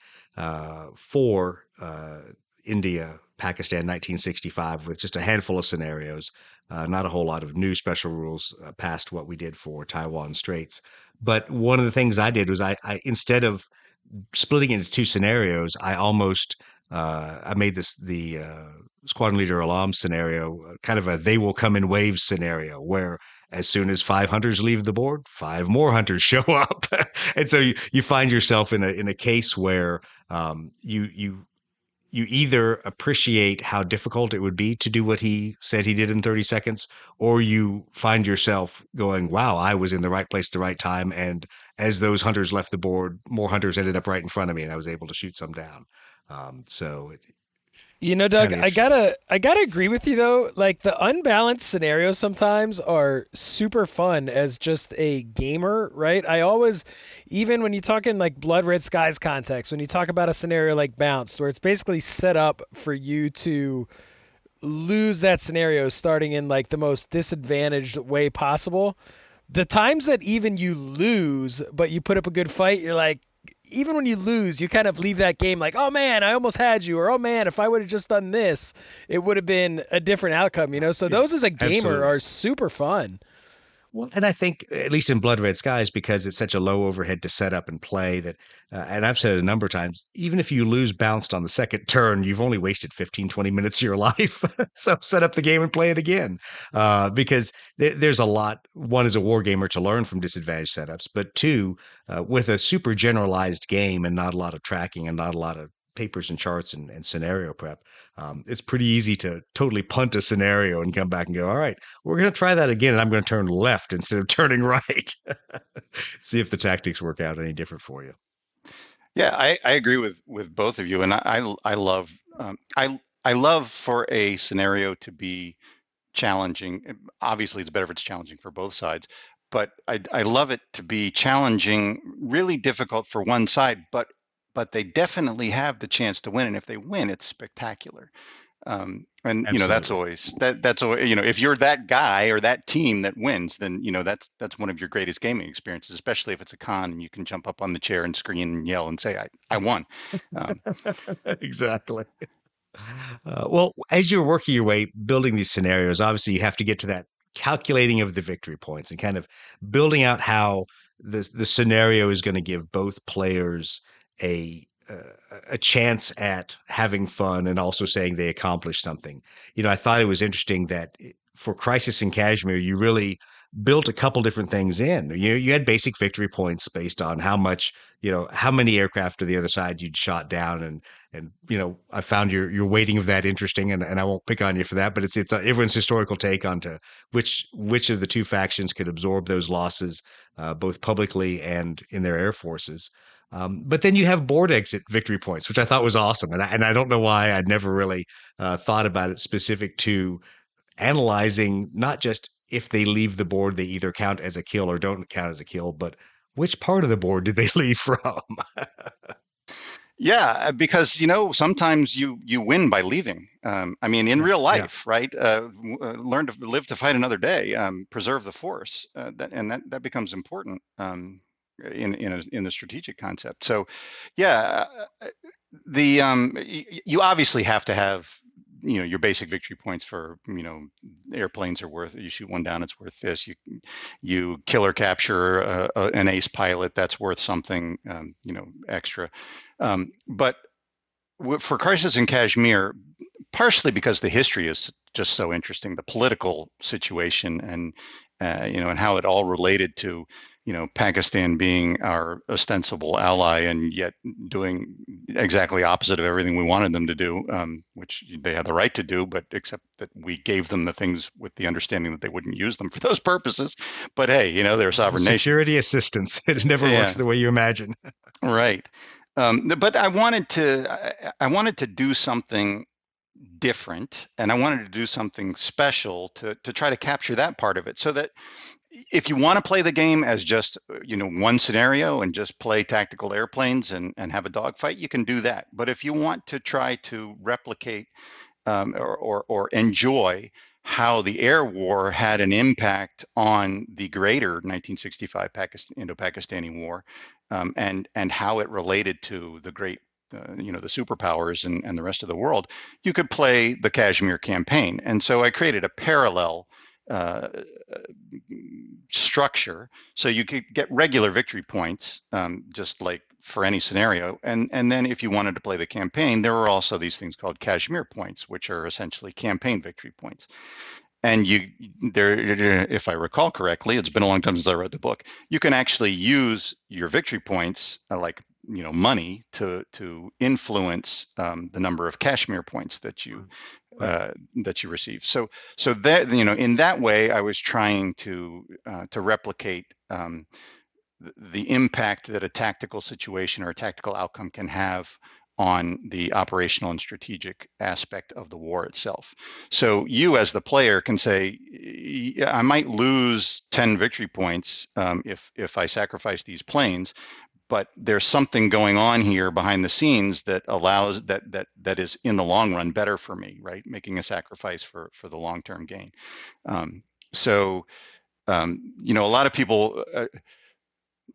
for uh, India, Pakistan, 1965, with just a handful of scenarios, uh, not a whole lot of new special rules uh, past what we did for Taiwan Straits. But one of the things I did was I, I instead of splitting into two scenarios, I almost uh, I made this the uh, squadron leader Alam scenario, kind of a they will come in waves scenario, where as soon as five hunters leave the board, five more hunters [laughs] show up, and so you, you find yourself in a in a case where um, you you you either appreciate how difficult it would be to do what he said he did in 30 seconds, or you find yourself going, wow, I was in the right place at the right time. And as those hunters left the board, more hunters ended up right in front of me and I was able to shoot some down. Um, so it,
you know, Doug, I gotta I gotta agree with you though. Like the unbalanced scenarios sometimes are super fun as just a gamer, right? I always even when you talk in like Blood Red Skies context, when you talk about a scenario like Bounced, where it's basically set up for you to lose that scenario starting in like the most disadvantaged way possible. The times that even you lose, but you put up a good fight, you're like, even when you lose, you kind of leave that game like, oh man, I almost had you, or oh man, if I would have just done this, it would have been a different outcome, you know? So those as a gamer Absolutely. are super fun.
Well, and I think at least in Blood Red Skies, because it's such a low overhead to set up and play that, uh, and I've said it a number of times, even if you lose bounced on the second turn, you've only wasted 15, 20 minutes of your [laughs] life. so set up the game and play it again. Uh, because th- there's a lot, one is a war gamer to learn from disadvantaged setups, but two, uh, with a super generalized game and not a lot of tracking and not a lot of papers and charts and, and scenario prep, um, it's pretty easy to totally punt a scenario and come back and go, all right, we're going to try that again. And I'm going to turn left [laughs] instead of turning right. [laughs] See if the tactics work out any different for you.
Yeah, I, I agree with, with both of you. And I, I love, um, I, I love for a scenario to be challenging. Obviously, it's better if it's challenging for both sides, but I, I love it to be challenging, really difficult for one side, but but they definitely have the chance to win. And if they win, it's spectacular. Um, and Absolutely. you know that's always that that's always, you know if you're that guy or that team that wins, then you know that's that's one of your greatest gaming experiences, especially if it's a con and you can jump up on the chair and scream and yell and say I I won. Um, [laughs]
exactly. Uh, well, as you're working your way building these scenarios, obviously you have to get to that calculating of the victory points and kind of building out how the the scenario is going to give both players a a chance at having fun and also saying they accomplished something. You know, I thought it was interesting that eh, for Crisis in Kashmir, you really built a couple different things in. You you had basic victory points based on how much you know how many aircraft to the other side you'd shot down, and and you know I found your your weighting of that interesting, and, and I won't pick on you for that, but it's it's a, everyone's historical take onto which which of the two factions could absorb those losses, uh, both publicly and in their air forces. Um, but then you have board exit victory points, which I thought was awesome, and I, and I don't know why I'd never really uh, thought about it specific to analyzing not just if they leave the board, they either count as a kill or don't count as a kill, but which part of the board did they [laughs] leave from?
yeah, uh, because you know sometimes you you win by leaving. Um, I mean, in real life, yeah. right? Uh, uh, learn to live to fight another day. Um, preserve the force, uh, that, and that that becomes important. Um, in in a, in the strategic concept. So, yeah, uh, the um, you obviously have to have you know your basic victory points for you know airplanes are worth you shoot one down it's worth this you you kill or capture uh, uh, an ace pilot that's worth something um, you know extra um, but for crisis in kashmir partially because the history is just so interesting the political situation and uh, you know and how it all related to you know, Pakistan being our ostensible ally and yet doing exactly opposite of everything we wanted them to do, um, which they had the right to do, but except that we gave them the things with the understanding that they wouldn't use them for [laughs] those purposes. But hey, you know, they're a sovereign
Security
nation.
Security assistance. [laughs] It never yeah. works the way you imagine.
right. Um, but I wanted to, I wanted to do something different and I wanted to do something special to to try to capture that part of it so that if you want to play the game as just you know one scenario and just play tactical airplanes and, and have a dogfight, you can do that. But if you want to try to replicate um, or, or, or enjoy how the air war had an impact on the greater 1965 Pakistan, Indo-Pakistani War, um, and and how it related to the great, uh, you know, the superpowers and, and the rest of the world, you could play the Kashmir campaign. And so I created a parallel uh, structure. So you could get regular victory points um, just like for any scenario. And and then if you wanted to play the campaign there were also these things called kashmir points which are essentially campaign victory points and you there if i recall correctly it's been a long time since i read the book you can actually use your victory points uh, like you know money to to influence um, the number of Kashmir points that you uh, that you receive. So so that you know in that way, I was trying to uh, to replicate um, the impact that a tactical situation or a tactical outcome can have on the operational and strategic aspect of the war itself. So you, as the player, can say, "I might lose 10 victory points um, if if I sacrifice these planes, but there's something going on here behind the scenes that allows that that that is in the long run better for me right making a sacrifice for for the long term gain um, so um, you know a lot of people uh,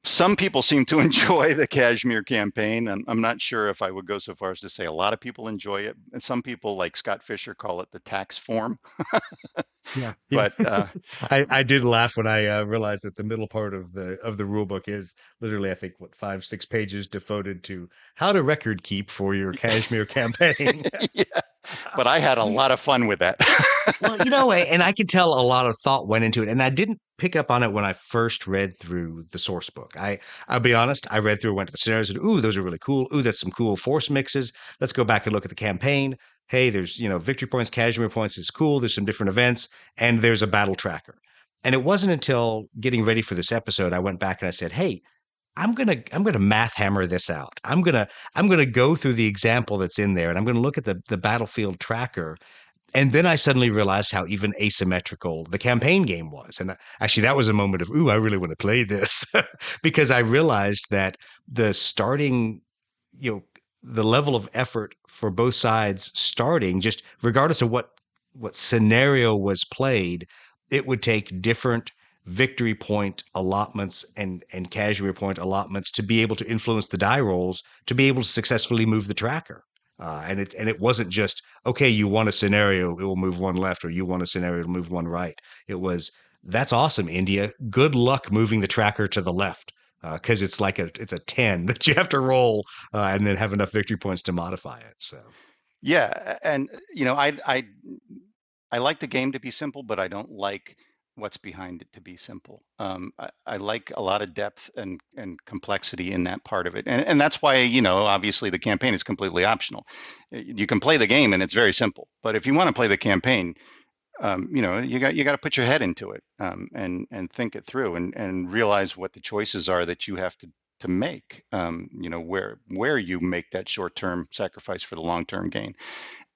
some people seem to [laughs] enjoy the Kashmir campaign, and I'm not sure if I would go so far as to say a lot of people enjoy it. And some people, like Scott Fisher, call it the tax form.
yeah, [laughs]
but uh, [laughs]
I, I did laugh when I uh, realized that the middle part of the of the rule book is literally, I think, what five six pages devoted to how to record keep for your Kashmir campaign.
yeah but I had a [laughs] lot of fun with that. [laughs]
well, you know, and I can tell a lot of thought went into it, and I didn't pick up on it when I first read through the source book. I, I'll be honest, I read through, went to the scenarios, and ooh, those are really cool. Ooh, that's some cool force mixes. Let's go back and look at the campaign. Hey, there's you know victory points, Kashmir points is cool. There's some different events, and there's a battle tracker. And it wasn't until getting ready for this episode I went back and I said, hey, I'm gonna I'm gonna math hammer this out. I'm gonna I'm gonna go through the example that's in there, and I'm gonna look at the the battlefield tracker. And then I suddenly realized how even asymmetrical the campaign game was. And uh, actually, that was a moment of, ooh, I really want to play this [laughs] because I realized that the starting you know the level of effort for both sides starting, just regardless of what what scenario was played, it would take different victory point allotments and and Kashmir point allotments to be able to influence the die rolls to be able to successfully move the tracker. Uh, and it and it wasn't just okay. You want a scenario, it will move one left, or you want a scenario, it'll move one right. It was that's awesome, India. Good luck moving the tracker to the left because uh, it's like a it's a ten [laughs] that you have to roll uh, and then have enough victory points to modify it. So
yeah, and you know I I I like the game to be simple, but I don't like what's behind it to be simple. Um, I, I, like a lot of depth and, and complexity in that part of it. And, and that's why, you know, obviously the campaign is completely optional. You can play the game and it's very simple. But if you want to play the campaign, um, you know, you got you got to put your head into it um, and and think it through and and realize what the choices are that you have to to make. Um, you know, where where you make that short term sacrifice for the long term gain.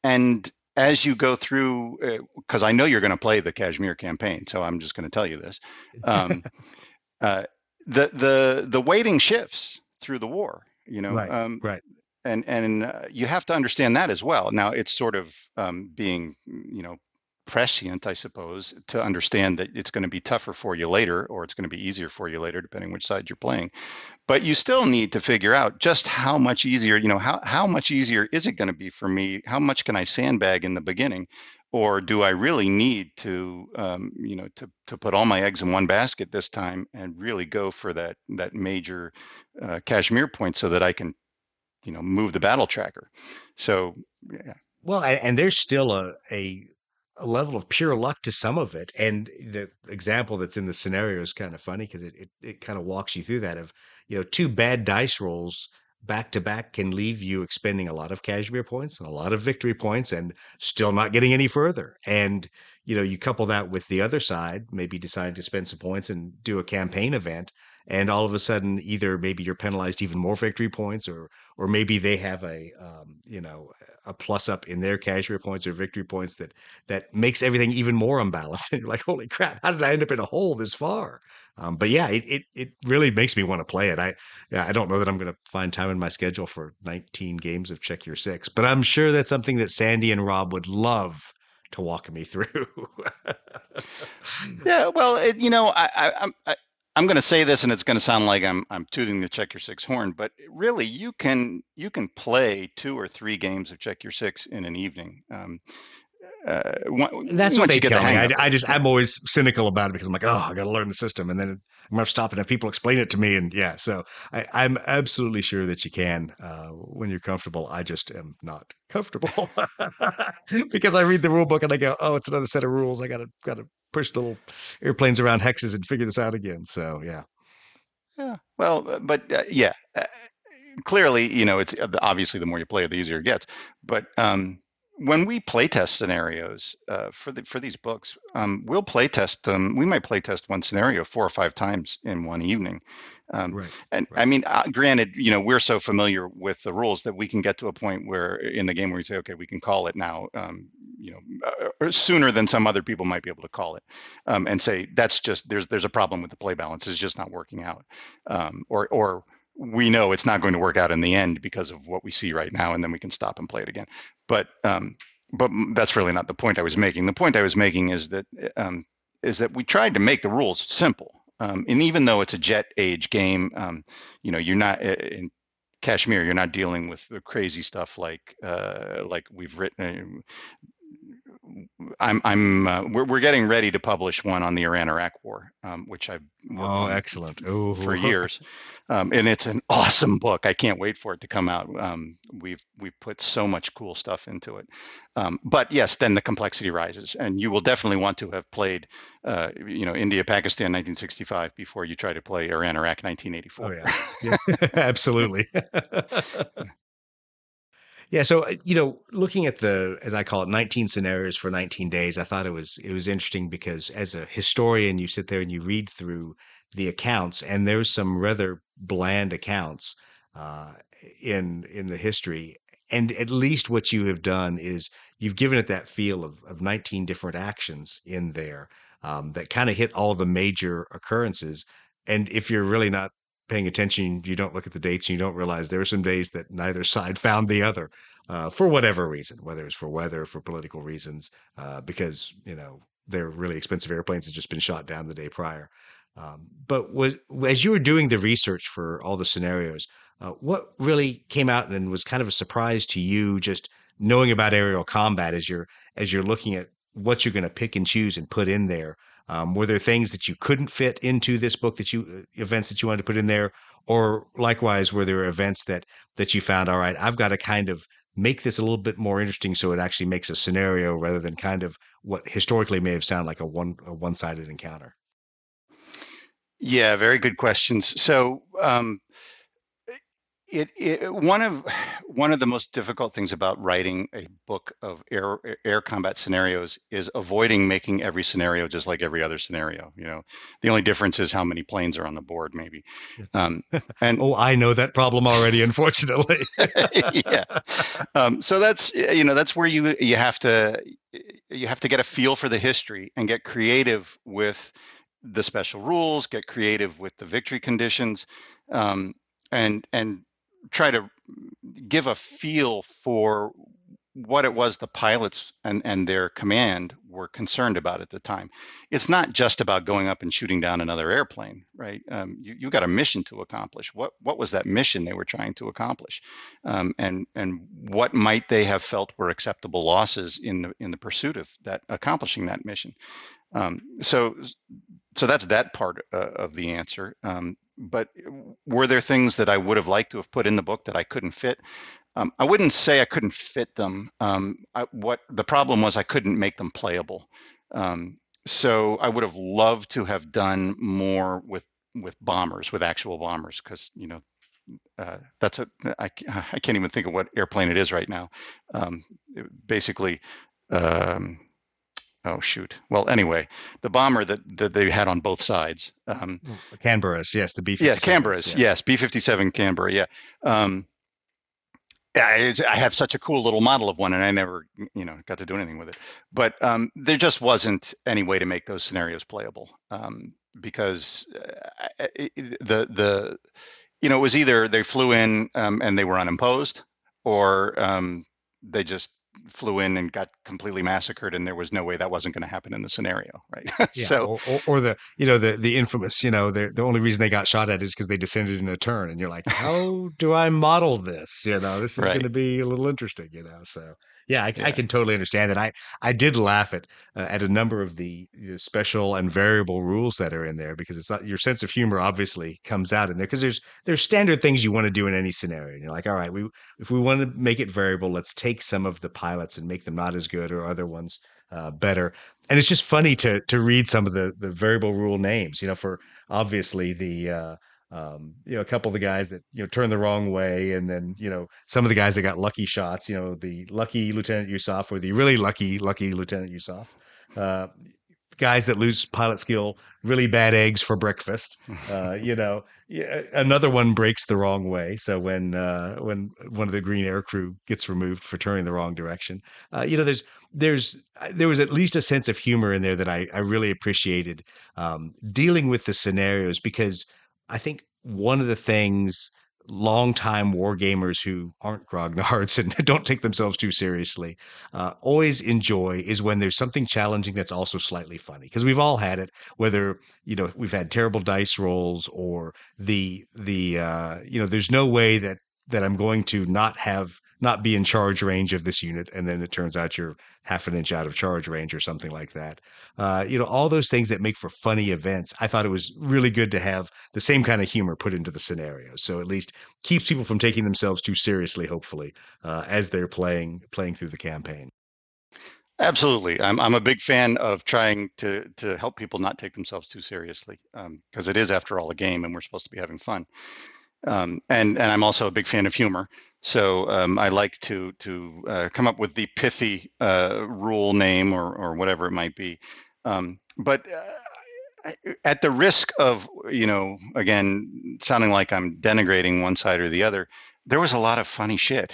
And as you go through, because uh, I know you're going to play the Kashmir campaign, so I'm just going to tell you this. Um, [laughs] uh, the the the weighting shifts through the war. You know,
right, um, right.
And and uh, you have to understand that as well. Now it's sort of um, being you know prescient, I suppose, to understand that it's going to be tougher for you later or it's going to be easier for you later, depending which side you're playing. But you still need to figure out just how much easier, you know, how, how much easier is it going to be for me? How much can I sandbag in the beginning? Or do I really need to, um, you know, to, to put all my eggs in one basket this time and really go for that that major uh, Kashmir point so that I can, you know, move the battle tracker? So, yeah.
Well, and there's still a, a a level of pure luck to some of it. And the example that's in the scenario is kind of funny because it, it, it kind of walks you through that of, you know, two bad dice rolls back to back can leave you expending a lot of Kashmir points and a lot of victory points and still not getting any further. And, you know, you couple that with the other side, maybe deciding to spend some points and do a campaign event and all of a sudden either maybe you're penalized even more victory points or or maybe they have a um, you know a plus up in their Kashmir points or victory points that that makes everything even more unbalanced. And [laughs] you're like holy crap how did i end up in a hole this far? Um, but yeah it, it it really makes me want to play it. I i don't know that i'm going to find time in my schedule for 19 games of check your six but i'm sure that's something that sandy and rob would love to walk me through. [laughs]
yeah, well, it, you know, I, I, I'm going to say this, and it's going to sound like I'm I'm tooting the check your six horn, but really, you can you can play two or three games of check your six in an evening. Um,
uh, That's what they tell me. I, I, just I'm always cynical about it because I'm like, oh, I got to learn the system, and then I'm gonna stop and have people explain it to me. And yeah, so I, am absolutely sure that you can uh, when you're comfortable. I just am not comfortable [laughs] because I read the rule book and I go, oh, it's another set of rules. I gotta gotta push little airplanes around hexes and figure this out again. So yeah.
Yeah. Well, uh, but uh, yeah, uh, clearly, you know, it's uh, obviously the more you play it, the easier it gets. But um, when we playtest scenarios uh, for the for these books, um, we'll playtest them. We might playtest one scenario four or five times in one evening. Um, right, and right. I mean, uh, granted, you know, we're so familiar with the rules that we can get to a point where in the game where we say, okay, we can call it now. Um, you know, uh, sooner than some other people might be able to call it, um, and say that's just there's there's a problem with the play balance. It's just not working out, um, or or we know it's not going to work out in the end because of what we see right now, and then we can stop and play it again. But um, but that's really not the point I was making. The point I was making is that um, is that we tried to make the rules simple. Um, and even though it's a jet age game, um, you know, you're not in Kashmir, you're not dealing with the crazy stuff like uh, like we've written. I'm I'm uh, we're we're getting ready to publish one on the Iran Iraq War, um, which I've
oh excellent [laughs]
Ooh. for years, um, and it's an awesome book. I can't wait for it to come out. Um, we've we've put so much cool stuff into it, um, but yes, then the complexity rises, and you will definitely want to have played, uh, you know, India Pakistan 1965 before you try to play Iran Iraq 1984. Oh
yeah, yeah. [laughs] absolutely. [laughs] Yeah, so uh, you know, looking at the as I call it 19 scenarios for 19 days, I thought it was it was interesting because as a historian you sit there and you read through the accounts and there's some rather bland accounts uh, in in the history. And at least what you have done is you've given it that feel of of 19 different actions in there um, that kind of hit all the major occurrences. And if you're really not paying attention, you don't look at the dates, and you don't realize there are some days that neither side [laughs] found the other uh, for whatever reason, whether it's for weather, for political reasons, uh, because you know they're really expensive airplanes had just been shot down the day prior. Um, but was, as you were doing the research for all the scenarios, uh, what really came out and was kind of a surprise to you, just knowing about aerial combat as you're as you're looking at what you're going to pick and choose and put in there? Um, were there things that you couldn't fit into this book that you uh, events that you wanted to put in there, or likewise were there events that that you found all right? I've got to kind of make this a little bit more interesting so it actually makes a scenario rather than kind of what historically may have sounded like a one a one sided encounter.
Yeah, very good questions. So um, it, it, one of [sighs] one of the most difficult things about writing a book of air air combat scenarios is avoiding making every scenario just like every other scenario. You know, the only difference is how many planes are on the board, maybe.
Um, [laughs] and oh, I know that problem already, unfortunately. [laughs]
yeah. Um, so that's you know that's where you you have to you have to get a feel for the history and get creative with the special rules, get creative with the victory conditions, um, and and try to give a feel for what it was the pilots and, and their command were concerned about at the time. It's not just about going up and shooting down another airplane, right? Um, you, you got a mission to accomplish. What what was that mission they were trying to accomplish, um, and and what might they have felt were acceptable losses in the in the pursuit of that accomplishing that mission? Um, so so that's that part uh, of the answer. Um, but were there things that I would have liked to have put in the book that I couldn't fit? Um, I wouldn't say I couldn't fit them. Um, I, what the problem was, I couldn't make them playable. Um, so I would have loved to have done more with with bombers, with actual bombers, because you know uh, that's a I, I can't even think of what airplane it is right now. Um, it, basically, um, oh shoot. Well anyway the bomber that, that they had on both sides um,
canberras yes the b-57
yeah canberras yes. yes b-57 canberra yeah. Um, I, I have such a cool little model of one and i never you know got to do anything with it. But um, there just wasn't any way to make those scenarios playable um, because uh, the the you know it was either they flew in um, and they were unimposed or um, they just flew in and got completely massacred and there was no way that wasn't going to happen in the scenario right [laughs]
yeah, so or, or, or, the you know the the infamous you know the the only reason they got shot at is because they descended in a turn and you're like [laughs] how do i model this you know this is right. going to be a little interesting you know so yeah I, yeah I, can totally understand that i i did laugh at uh, at a number of the, the, special and variable rules that are in there because it's not your sense of humor obviously comes out in there because there's there's standard things you want to do in any scenario and you're like all right we if we want to make it variable let's take some of the pilots and make them not as good or other ones uh, better. And it's just funny to to read some of the the variable rule names you know for obviously the uh um, you know, a couple of the guys that you know turned the wrong way, and then you know some of the guys that got lucky shots. You know, the lucky Lieutenant Yusuf or the really lucky lucky Lieutenant Yusuf. Uh, guys that lose pilot skill, really bad eggs for breakfast. Uh, you [laughs] know, another one breaks the wrong way. So when uh, when one of the green air crew gets removed for turning the wrong direction, uh, you know, there's there's there was at least a sense of humor in there that I I really appreciated um, dealing with the scenarios because I think one of the things longtime war gamers who aren't grognards and [laughs] don't take themselves too seriously uh, always enjoy is when there's something challenging that's also slightly funny because we've all had it whether you know we've had terrible dice rolls or the the uh, you know there's no way that that I'm going to not have not be in charge range of this unit, and then it turns out you're half an inch out of charge range or something like that. Uh, you know, all those things that make for funny events. I thought it was really good to have the same kind of humor put into the scenario, so at least keeps people from taking themselves too seriously. Hopefully, uh, as they're playing playing through the campaign.
Absolutely, I'm I'm a big fan of trying to to help people not take themselves too seriously because um, it is, after all, a game, and we're supposed to be having fun. Um, and and I'm also a big fan of humor. So um, I like to to uh, come up with the pithy uh, rule name or or whatever it might be. Um, but uh, at the risk of you know again sounding like I'm denigrating one side or the other, there was a lot of funny shit.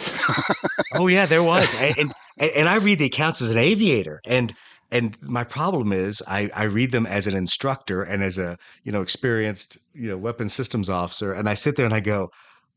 [laughs]
oh yeah, there was, and, and and I read the accounts as an aviator, and and my problem is I, I read them as an instructor and as a you know experienced you know weapons systems officer and i sit there and i go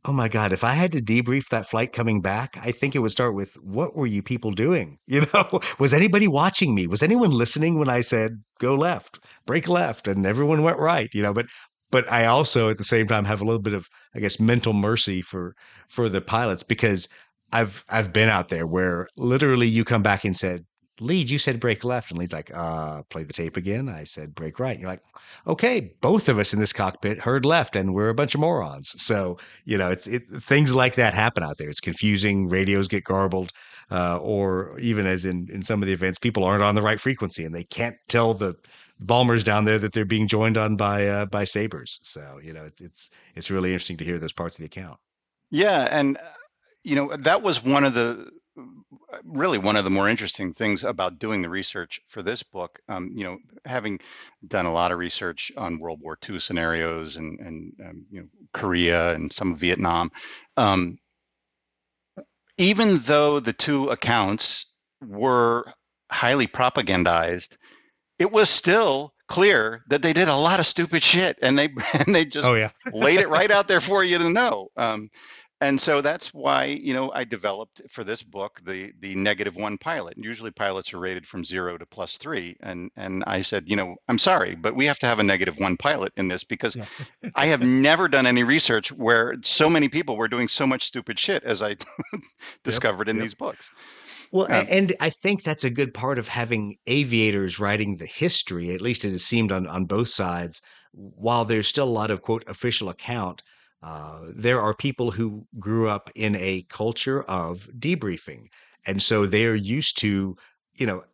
oh my god if i had to debrief that flight coming back i think it would start with what were you people doing? [laughs] You know was anybody watching me? Was anyone listening when i said go left break left and everyone went right? You know but but i also at the same time have a little bit of i guess mental mercy for for the pilots because i've i've been out there where literally you come back and said Lead, you said break left. And Lead's like, uh, play the tape again. I said break right. And you're like, okay, both of us in this cockpit heard left and we're a bunch of morons. So, you know, it's it, things like that happen out there. It's confusing. Radios get garbled. Uh, or even as in, in some of the events, people aren't on the right frequency and they can't tell the bombers down there that they're being joined on by, uh, by sabers. So, you know, it's, it's, it's really interesting to hear those parts of the account.
Yeah. And, uh, you know, that was one of the, really one of the more interesting things about doing the research for this book, um, you know, having done a lot of research on World War II scenarios and, and um, you know, Korea and some of Vietnam, um, even though the two accounts were highly propagandized, it was still clear that they did a lot of stupid shit and they [laughs] and they just
oh, yeah.
laid it right [laughs] out there for you to know. Um, and so that's why you know i developed for this book the the negative one pilot usually pilots are rated from zero to plus three and and i said you know i'm sorry but we have to have a negative one pilot in this because yeah. i have [laughs] never done any research where so many people were doing so much stupid shit as i [laughs] discovered yep, in yep. these books
well, um, and I think that's a good part of having aviators writing the history. At least it has seemed on, on both sides. While there's still a lot of quote official account, uh, there are people who grew up in a culture of debriefing. And so they're used to, you know,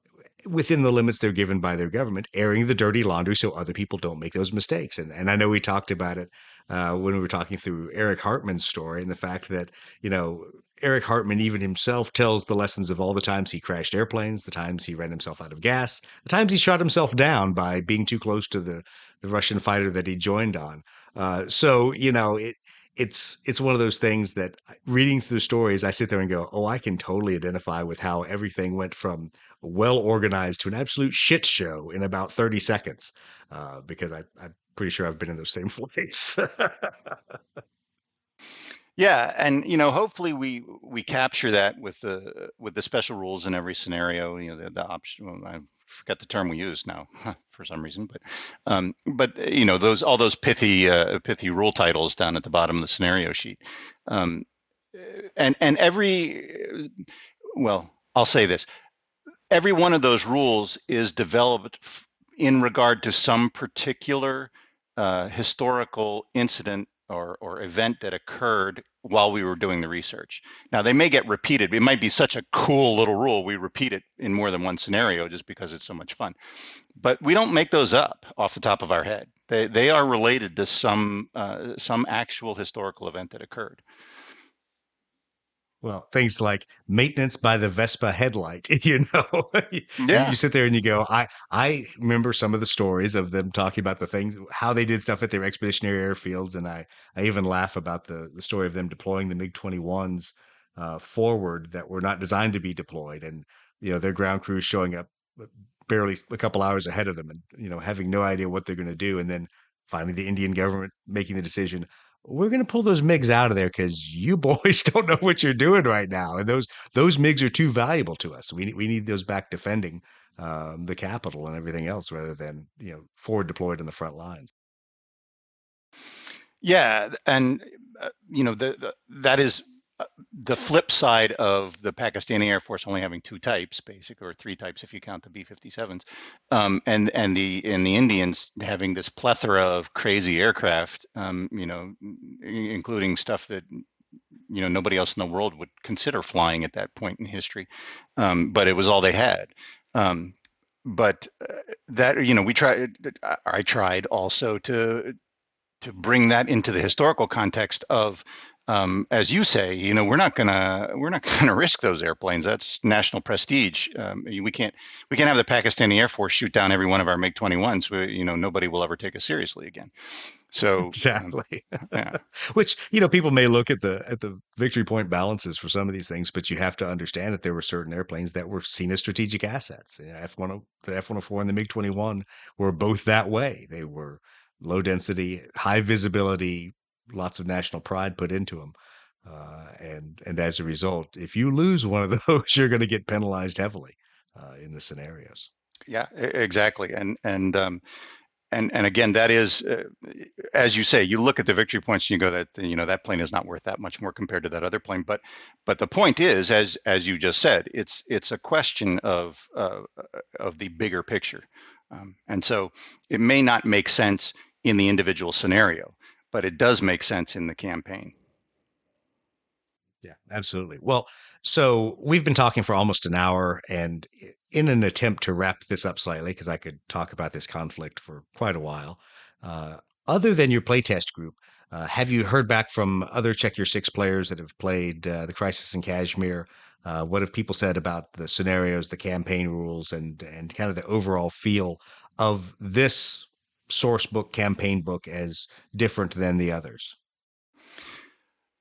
within the limits they're given by their government, airing the dirty laundry so other people don't make those mistakes. And, and I know we talked about it uh, when we were talking through Erich Hartmann's story and the fact that, you know, Erich Hartmann even himself tells the lessons of all the times he crashed airplanes, the times he ran himself out of gas, the times he shot himself down by being too close to the, the Russian fighter that he joined on. Uh, so you know it it's it's one of those things that reading through stories, I sit there and go, oh, I can totally identify with how everything went from well organized to an absolute shit show in about thirty seconds, uh, because I, I'm pretty sure I've been in those same flights.
Yeah, and you know, hopefully we we capture that with the with the special rules in every scenario. You know, the, the option. I forget the term we use now [laughs] for some reason, but um, but uh, you know those all those pithy uh, pithy rule titles down at the bottom of the scenario sheet, um, and and every well, I'll say this: every one of those rules is developed in regard to some particular uh, historical incident or, or event that occurred while we were doing the research. Now, they may get repeated. It might be such a cool little rule, we repeat it in more than one scenario just because it's so much fun. But we don't make those up off the top of our head. They, they are related to some, uh, some actual historical event that occurred.
Well, things like maintenance by the Vespa headlight, [laughs] you know. yeah. You sit there and you go, I I remember some of the stories of them talking about the things how they did stuff at their expeditionary airfields and I I even laugh about the the story of them deploying the MiG-21s uh, forward that were not designed to be deployed and you know, their ground crews showing up uh, barely a couple hours ahead of them and you know, having no idea what they're going to do and then finally the Indian government making the decision, we're going to pull those MiGs out of there because you [laughs] boys don't know what you're doing right now, and those those MiGs are too valuable to us. We we need those back defending um, the capital and everything else, rather than you know forward deployed in the front lines.
Yeah, and uh, you know the, the, that is the flip side of the Pakistani Air Force only having two types, basic, or three types if you count the B-57s, um, and and the and the Indians having this plethora of crazy aircraft, um, you know, including stuff that you know nobody else in the world would consider flying at that point in history, um, but it was all they had. Um, but uh, that you know we tried. I tried also to to bring that into the historical context of um, as you say, you know, we're not gonna we're not [laughs] gonna risk those airplanes. That's national prestige. Um, we can't we can't have the Pakistani Air Force shoot down every one of our MiG 21s. You know, nobody will ever take us seriously again. So [laughs]
um, exactly,
um, yeah. [laughs]
which you know people may look at the at the victory point balances for some of these things, but you have to understand that there were certain airplanes that were seen as strategic assets. You know, F one the F one hundred four and the MiG twenty one were both that way. They were low density, high visibility, lots of national pride put into them. Uh, and and as a result, if you lose one of [laughs] those, you're going to get penalized heavily uh, in the scenarios.
Yeah, exactly. And and um, and and again, that is, uh, as you say, you look at the victory points and you go that you know that plane is not worth that much more compared to that other plane. But but the point is, as as you just said, it's it's a question of uh, of the bigger picture, um, and so it may not make sense in the individual scenario but it does make sense in the campaign.
Yeah, absolutely. Well, so we've been talking for almost an hour, and in an attempt to wrap this up slightly, because I could talk about this conflict for quite a while, uh, other than your playtest group, uh, have you heard back from other Check Your Six players that have played uh, the Crisis in Kashmir? Uh, what have people said about the scenarios, the campaign rules, and and kind of the overall feel of this source book, campaign book as different than the others?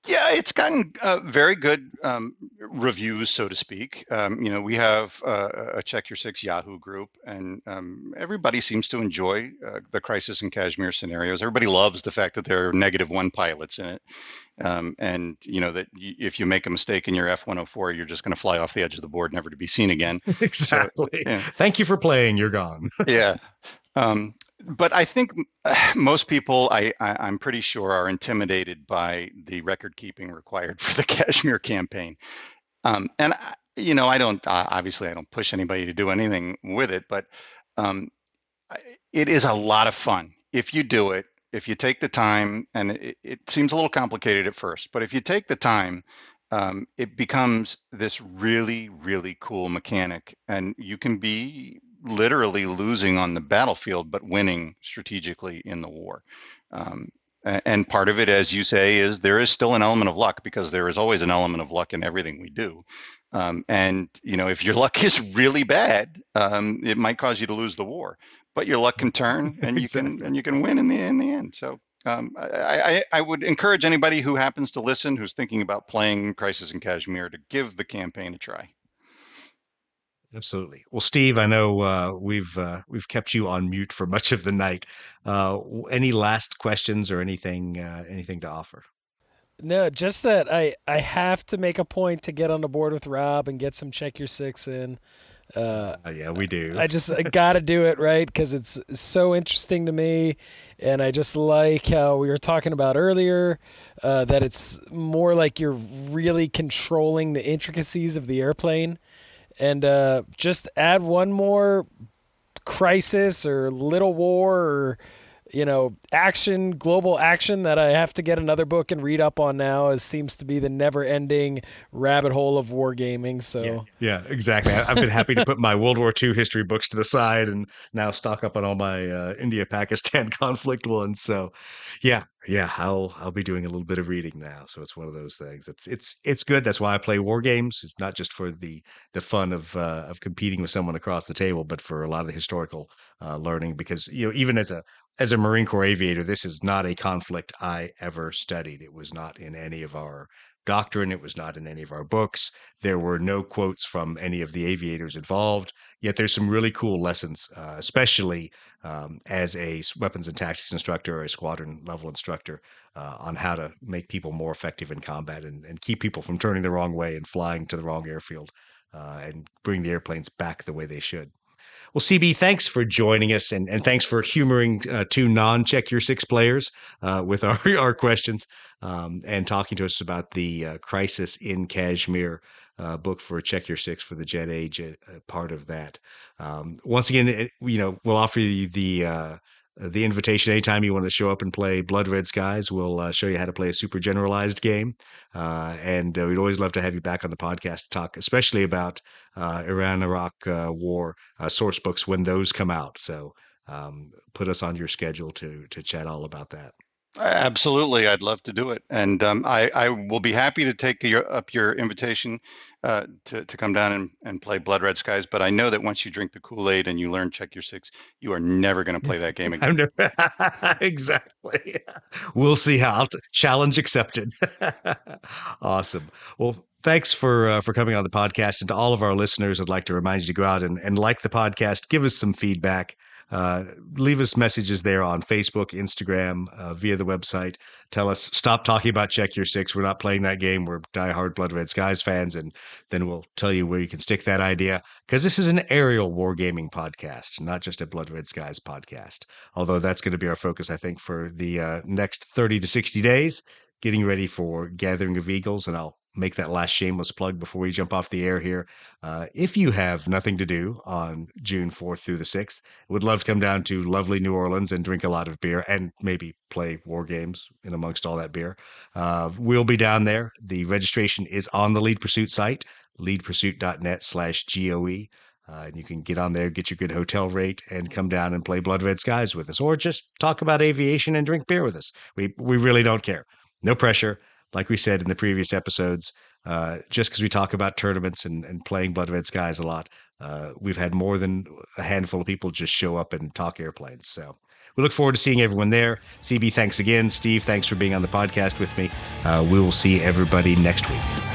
Yeah, it's gotten uh, very good um, reviews, so to speak. Um, you know, we have uh, a Check Your Six Yahoo group, and um, everybody seems to enjoy uh, the Crisis in Kashmir scenarios. Everybody loves the fact that there are negative one pilots in it, um, and you know that y- if you make a mistake in your F-104, you're just going to fly off the edge of the board, never to be seen again. [laughs]
exactly. So, yeah. Thank you for playing. You're gone.
yeah. [laughs] Um, but I think [sighs] most people, I, I, am pretty sure, are intimidated by the record keeping required [laughs] for the Kashmir campaign. Um, and you know, I don't uh, obviously I don't push anybody to do anything with it, but um, it is a lot of fun if you do it. If you take the time, and it, it seems a little complicated at first, but if you take the time, um, it becomes this really, really cool mechanic, and you can be literally losing on the battlefield, but winning strategically in the war. Um, and part of it, as you say, is there is still an element of luck because there is always an element of luck in everything we do. Um, and you know, if your [laughs] luck is really bad, um, it might cause you to lose the war. But your luck can turn, [laughs] and you exactly. can and you can win in the in the end. So um, I, I, I, would encourage anybody who happens to listen, who's thinking about playing Crisis in Kashmir, to give the campaign a try.
Absolutely. Well, Steve, I know uh, we've uh, we've kept you on mute for much of the night. Uh, any last questions or anything uh, anything to offer?
No, just that I I have to make a point to get on the board with Rob and get some check your six in.
Uh, uh, yeah, we do.
I just I [laughs] got to do it right because it's so interesting to me, and I just like how we were talking about earlier that it's more like you're really controlling the intricacies of the airplane and uh, just add one more crisis or little war or you know action global action that i have to get another book and read up on now as seems to be the never ending rabbit hole of wargaming so
yeah, yeah exactly i've been happy to put my world war ii history books to the side and now stock up on all my uh, india pakistan [laughs] conflict ones so yeah yeah, I'll I'll be doing a little bit of reading now. So it's one of those things. It's it's it's good. That's why I play war games. It's not just for the the fun of uh, of competing with someone across the table, but for a lot of the historical uh, learning. Because you know, even as a as a Marine Corps aviator, this is not a conflict I ever studied. It was not in any of our doctrine. It was not in any of our books. There were no quotes from any of the aviators involved. Yet there's some really cool lessons, uh, especially um, as a weapons and tactics instructor or a squadron level instructor, uh, on how to make people more effective in combat and, and keep people from turning the wrong way and flying to the wrong airfield uh, and bring the airplanes back the way they should. Well, CB, thanks for joining us, and, and thanks for humoring uh, two non-check your six players uh, with [laughs] our our questions um, and talking to us about the uh, crisis in Kashmir uh, book for Check Your Six for the Jet Age uh, part of that. Um, once again, it, you know, we'll offer you the uh, the invitation anytime you want to show up and play Blood Red Skies. We'll uh, show you how to play a super generalized game. Uh, and uh, we'd always love to have you back on the podcast to talk, especially about uh, Iran Iraq uh, war uh, source books when those come out. So um, put us on your schedule to to chat all about that.
Absolutely, I'd love to do it, and um, I, I will be happy to take your, up your invitation uh, to to come down and, and play Blood Red Skies. But I know that once you drink the Kool Aid and you learn Check Your Six, you are never going to play that game [laughs] again.
never, [laughs] exactly. [laughs] We'll see how. Challenge accepted. awesome. Well, thanks for uh, for coming on the podcast, and to all of our listeners, I'd like to remind you to go out and, and like the podcast, give us some feedback. Uh, leave us messages there on Facebook, Instagram, uh, via the website. Tell us, stop talking about Check Your Six. We're not playing that game. We're diehard Blood Red Skies fans. And then we'll tell you where you can stick that idea because this is an aerial wargaming podcast, not just a Blood Red Skies podcast. Although that's going to be our focus, I think, for the uh, next 30 to 60 days, getting ready for Gathering of Eagles. And I'll make that last shameless plug before we jump off the air here. Uh, if you have nothing to do on June 4th through the 6th, would love to come down to lovely New Orleans and drink a lot of beer and maybe play war games in amongst all that beer. Uh, we'll be down there. The registration is on the Lead Pursuit site, leadpursuit.net slash GOE. Uh, and you can get on there, get your good hotel rate, and come down and play Blood Red Skies with us, or just talk about aviation and drink beer with us. We we really don't care. No pressure like we said in the previous episodes, uh, just because we talk about tournaments and, and playing Blood Red Skies a lot, uh, we've had more than a handful of people just show up and talk airplanes. So we look forward to seeing everyone there. CB, thanks again. Steve, thanks for being on the podcast with me. Uh, we will see everybody next week.